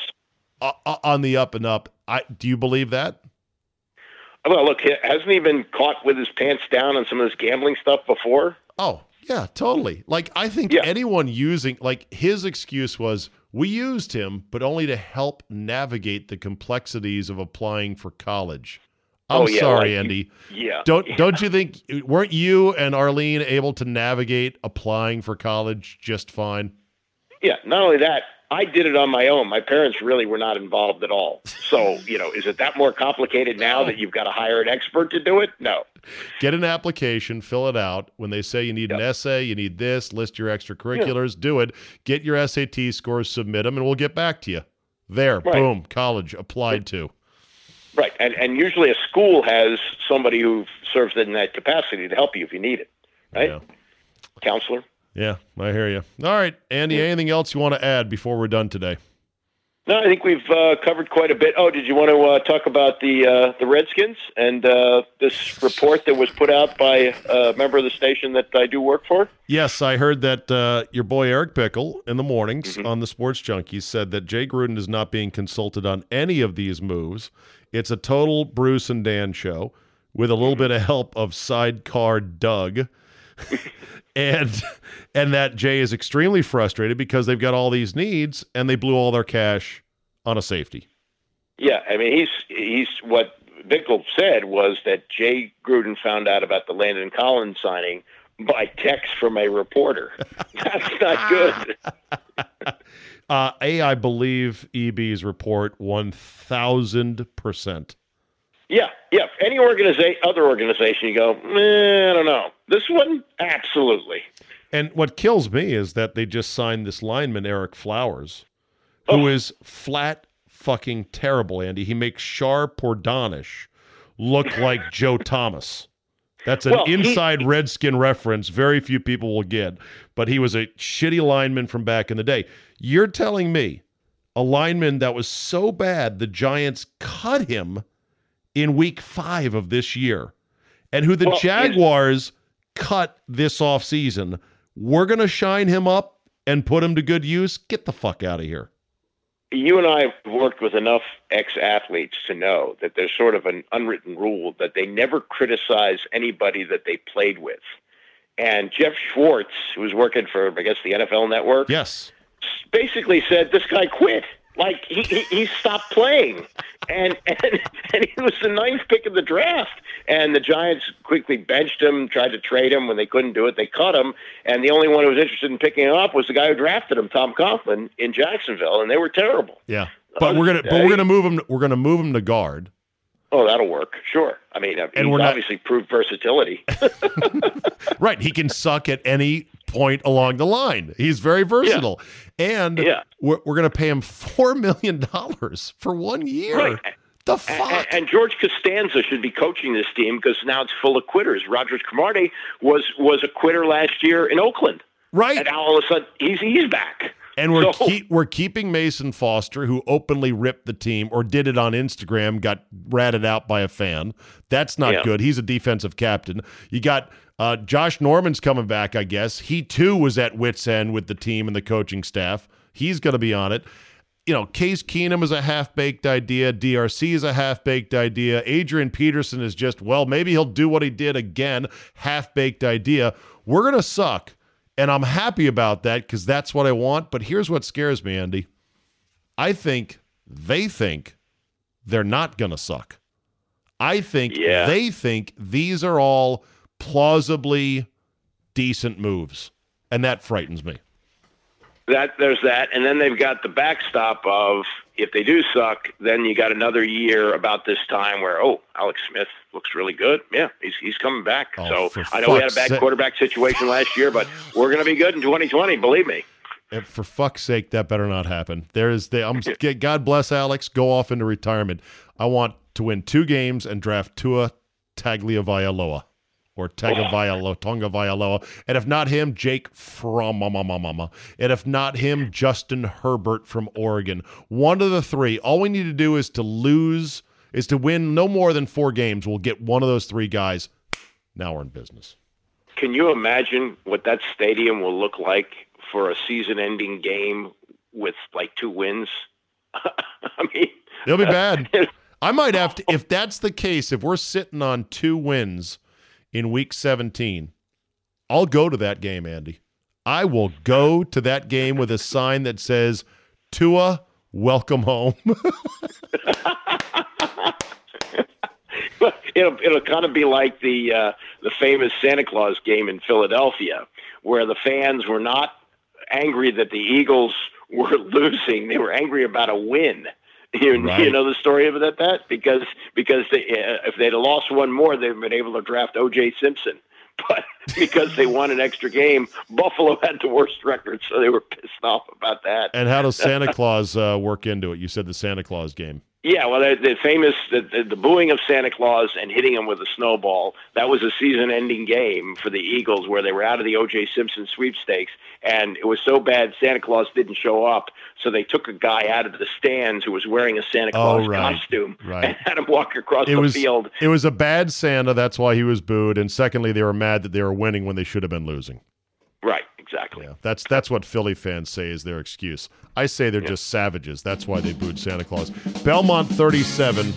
uh, uh, on the up and up. I do you believe that? Well, look, hasn't he been caught with his pants down on some of this gambling stuff before? Oh, yeah, totally. Like I think Yeah. anyone using like his excuse was we used him, but only to help navigate the complexities of applying for college. Oh, I'm Oh, yeah, sorry, like- Andy. Yeah. Don't yeah. *laughs* don't you think weren't you and Arlene able to navigate applying for college just fine? Yeah. Not only that, I did it on my own. My parents really were not involved at all. So, you know, is it that more complicated now that you've got to hire an expert to do it? No. Get an application, fill it out. When they say you need an essay, you need this, list your extracurriculars, do it. Get your SAT scores, submit them, and we'll get back to you. There, Right. boom, college applied to. Right. And and usually a school has somebody who serves in that capacity to help you if you need it. Right? Yeah. Counselor. Yeah, I hear you. All right, Andy, anything else you want to add before we're done today? No, I think we've uh, covered quite a bit. Oh, did you want to uh, talk about the uh, the Redskins and uh, this report that was put out by a member of the station that I do work for? Yes, I heard that uh, your boy Eric Bickel in the mornings Mm-hmm. on the Sports Junkies said that Jay Gruden is not being consulted on any of these moves. It's a total Bruce and Dan show with a little Mm-hmm. bit of help of sidecar Doug. *laughs* and and that Jay is extremely frustrated because they've got all these needs and they blew all their cash on a safety. Yeah, I mean he's he's what Bickel said was that Jay Gruden found out about the Landon Collins signing by text from a reporter. *laughs* That's not good. *laughs* Uh, a, I believe EB's report one thousand percent. Yeah, yeah. Any organization, other organization, you go, eh, I don't know. This one, absolutely. And what kills me is that they just signed this lineman Ereck Flowers, who is Oh. flat fucking terrible. Andy, he makes Shar Pourdanesh look like Joe Thomas. That's an Well, he- inside Redskin reference. Very few people will get, but he was a shitty lineman from back in the day. You're telling me a lineman that was so bad the Giants cut him in week five of this year, and who the Well, Jaguars cut this offseason, we're going to shine him up and put him to good use? Get the fuck out of here. You and I have worked with enough ex athletes to know that there's sort of an unwritten rule that they never criticize anybody that they played with. And Geoff Schwartz, who was working for, I guess, the NFL Network, Yes. basically said this guy quit. Like he, he, he stopped playing, *laughs* and, and and he was the ninth pick of the draft. And the Giants quickly benched him, tried to trade him. When they couldn't do it, they cut him. And the only one who was interested in picking him up was the guy who drafted him, Tom Coughlin, in Jacksonville, and they were terrible. Yeah, but we're gonna but we're gonna move him. We're gonna move him to guard. Oh, that'll work. Sure. I mean, uh, and he's we're not, obviously proved versatility. *laughs* *laughs* right. He can suck at any point along the line. He's very versatile. Yeah. And yeah. we're, we're going to pay him $4 million for one year. Right. The fuck? And, and, George Costanza should be coaching this team because now it's full of quitters. Rodgers Cromartie was was a quitter last year in Oakland. Right. And now all of a sudden he's he's back. And we're so, keep, we're keeping Mason Foster, who openly ripped the team or did it on Instagram, got ratted out by a fan. That's not yeah. good. He's a defensive captain. You got uh, Josh Norman's coming back, I guess. He too was at wits end with the team and the coaching staff. He's going to be on it. You know, Case Keenum is a half baked idea. DRC is a half baked idea. Adrian Peterson is just, well, maybe he'll do what he did again, half baked idea. We're going to suck and I'm happy about that because that's what I want. But here's what scares me, Andy. I think they think they're not going to suck. I think yeah. they think these are all plausibly decent moves. And that frightens me. That there's that, and then they've got the backstop of if they do suck, then you got another year about this time where oh, Alex Smith looks really good. Yeah, he's he's coming back. Oh, so I know we had a bad sake. quarterback situation last year, but we're going to be good in 2020. Believe me. And for fuck's sake, that better not happen. There is the I'm God bless Alex. Go off into retirement. I want to win two games and draft Tua Tagovailoa or Tagovailoa, Tonga. And if not him, Jake Fromm Mama Mama. And if not him, Justin Herbert from Oregon. One of the three. All we need to do is to lose, is to win no more than four games. We'll get one of those three guys. Now we're in business. Can you imagine what that stadium will look like for a season ending game with like two wins? *laughs* I mean, it'll be bad. *laughs* I might have to, if that's the case, if we're sitting on two wins in week 17, I'll go to that game, Andy. I will go to that game with a sign that says, Tua, welcome home. *laughs* *laughs* it'll it'll kind of be like the uh, the famous Santa Claus game in Philadelphia, where the fans were not angry that the Eagles *laughs* were losing; they were angry about a win. You, right. you know the story of that that because because they, uh, if they'd have lost one more, they'd have been able to draft O.J. Simpson. *laughs* But because they won an extra game, Buffalo had the worst record, so they were pissed off about that. And how does Santa *laughs* Claus uh, work into it? You said the Santa Claus game. Yeah, well, the, the famous the, the, the, booing of Santa Claus and hitting him with a snowball. That was a season-ending game for the Eagles, where they were out of the O.J. Simpson sweepstakes, and it was so bad Santa Claus didn't show up, so they took a guy out of the stands who was wearing a Santa oh, Claus oh, right. costume right. and had him walk across it the was, field. It was a bad Santa, that's why he was booed, and secondly, they were mad that they were winning when they should have been losing. Exactly. Yeah, that's that's what Philly fans say is their excuse. I say they're yeah. just savages. That's why they booed Santa Claus. Belmont 37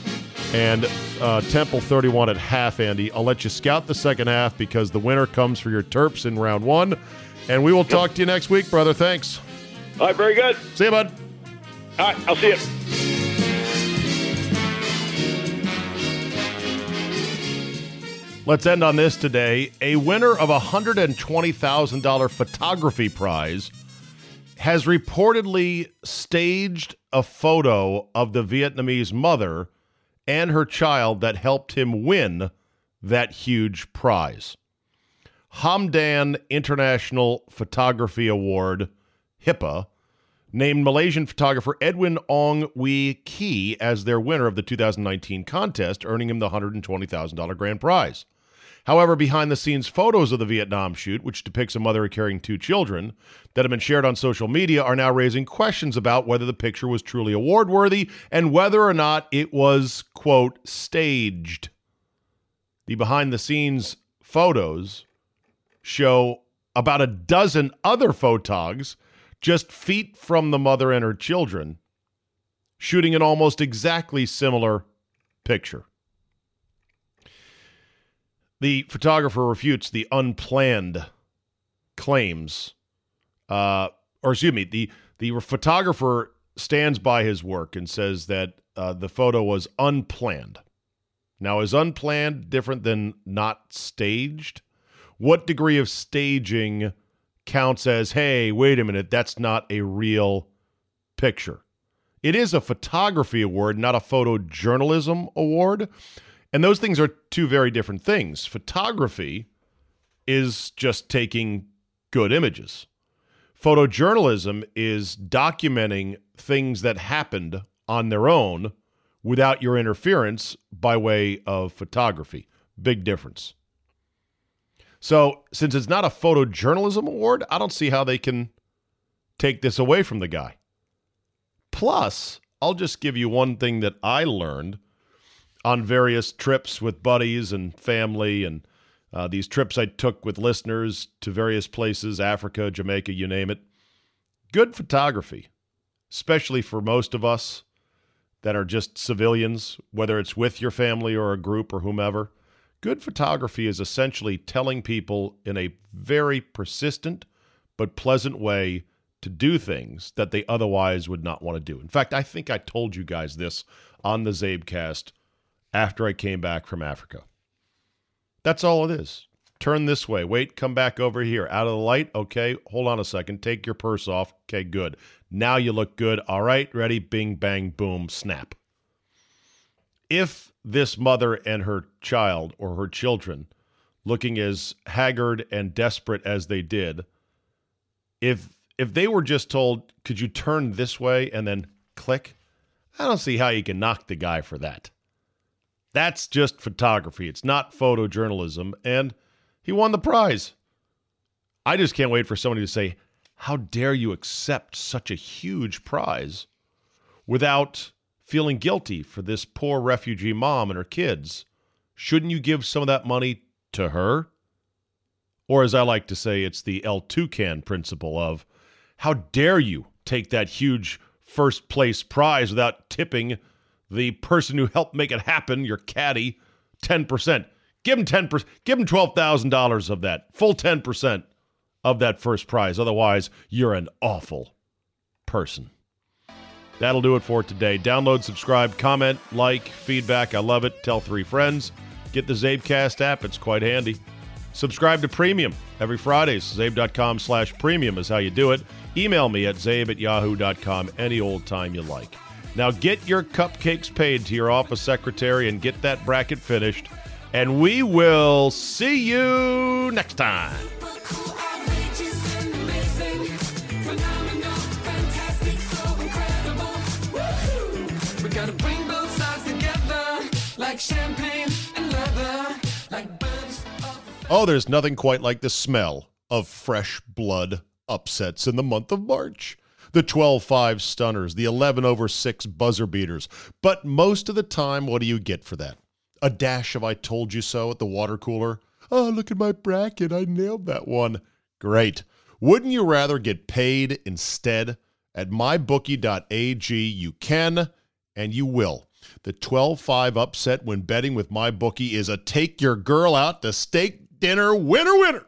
and uh, Temple 31 at half, Andy. I'll let you scout the second half because the winner comes for your Terps in round one. And we will talk to you next week, brother. Thanks. All right, very good. See you, bud. All right, I'll see you. Let's end on this today. A winner of a $120,000 photography prize has reportedly staged a photo of the Vietnamese mother and her child that helped him win that huge prize. Hamdan International Photography Award, HIPA, named Malaysian photographer Edwin Ong Wee Kee as their winner of the 2019 contest, earning him the $120,000 grand prize. However, behind the scenes photos of the Vietnam shoot, which depicts a mother carrying two children, that have been shared on social media are now raising questions about whether the picture was truly award worthy and whether or not it was, quote, staged. The behind the scenes photos show about a dozen other photogs just feet from the mother and her children shooting an almost exactly similar picture. The photographer refutes the unplanned claims, uh, or excuse me, the the photographer stands by his work and says that uh, the photo was unplanned. Now, is unplanned different than not staged? What degree of staging counts as, hey, wait a minute, that's not a real picture? It is a photography award, not a photojournalism award. And those things are two very different things. Photography is just taking good images. Photojournalism is documenting things that happened on their own without your interference by way of photography. Big difference. So, since it's not a photojournalism award, I don't see how they can take this away from the guy. Plus, I'll just give you one thing that I learned on various trips with buddies and family and uh, these trips I took with listeners to various places, Africa, Jamaica, you name it. Good photography, especially for most of us that are just civilians, whether it's with your family or a group or whomever. Good photography is essentially telling people in a very persistent but pleasant way to do things that they otherwise would not want to do. In fact, I think I told you guys this on the Czabecast after I came back from Africa. That's all it is. Turn this way. Wait, come back over here. Out of the light. Okay, hold on a second. Take your purse off. Okay, good. Now you look good. All right, ready? Bing, bang, boom, snap. If this mother and her child or her children, looking as haggard and desperate as they did, if if they were just told, could you turn this way and then click? I don't see how you can knock the guy for that. That's just photography. It's not photojournalism. And he won the prize. I just can't wait for somebody to say, How dare you accept such a huge prize without feeling guilty for this poor refugee mom and her kids? Shouldn't you give some of that money to her? Or, as I like to say, it's the El Toucan principle of how dare you take that huge first place prize without tipping the person who helped make it happen, your caddy, 10%. Give him 10%, give him $12,000 of that, full 10% of that first prize. Otherwise, you're an awful person. That'll do it for today. Download, subscribe, comment, like, feedback. I love it. Tell three friends. Get the Czabecast app. It's quite handy. Subscribe to Premium every Friday. Czabe.com slash premium is how you do it. Email me at czabe at yahoo.com any old time you like. Now get your cupcakes paid to your office secretary and get that bracket finished. And we will see you next time. Oh, there's nothing quite like the smell of fresh blood upsets in the month of March the 12 5 stunners, the 11 over 6 buzzer beaters. But most of the time, what do you get for that? A dash of I told you so at the water cooler? Oh, look at my bracket. I nailed that one. Great. Wouldn't you rather get paid instead? At mybookie.ag, you can and you will. The 12 5 upset when betting with MyBookie is a take your girl out to steak dinner winner winner.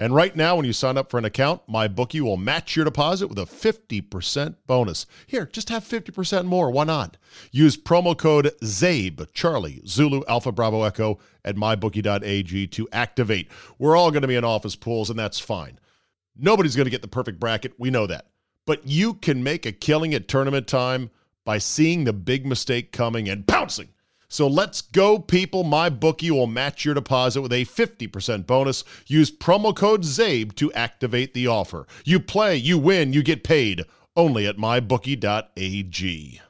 And right now, when you sign up for an account, my bookie will match your deposit with a 50% bonus. Here, just have 50% more. Why not? Use promo code CZABE, Charlie, Zulu, Alpha, Bravo, Echo at mybookie.ag to activate. We're all going to be in office pools, and that's fine. Nobody's going to get the perfect bracket. We know that. But you can make a killing at tournament time by seeing the big mistake coming and pouncing so let's go, people. My bookie will match your deposit with a 50% bonus. Use promo code CZABE to activate the offer. You play, you win, you get paid only at mybookie.ag.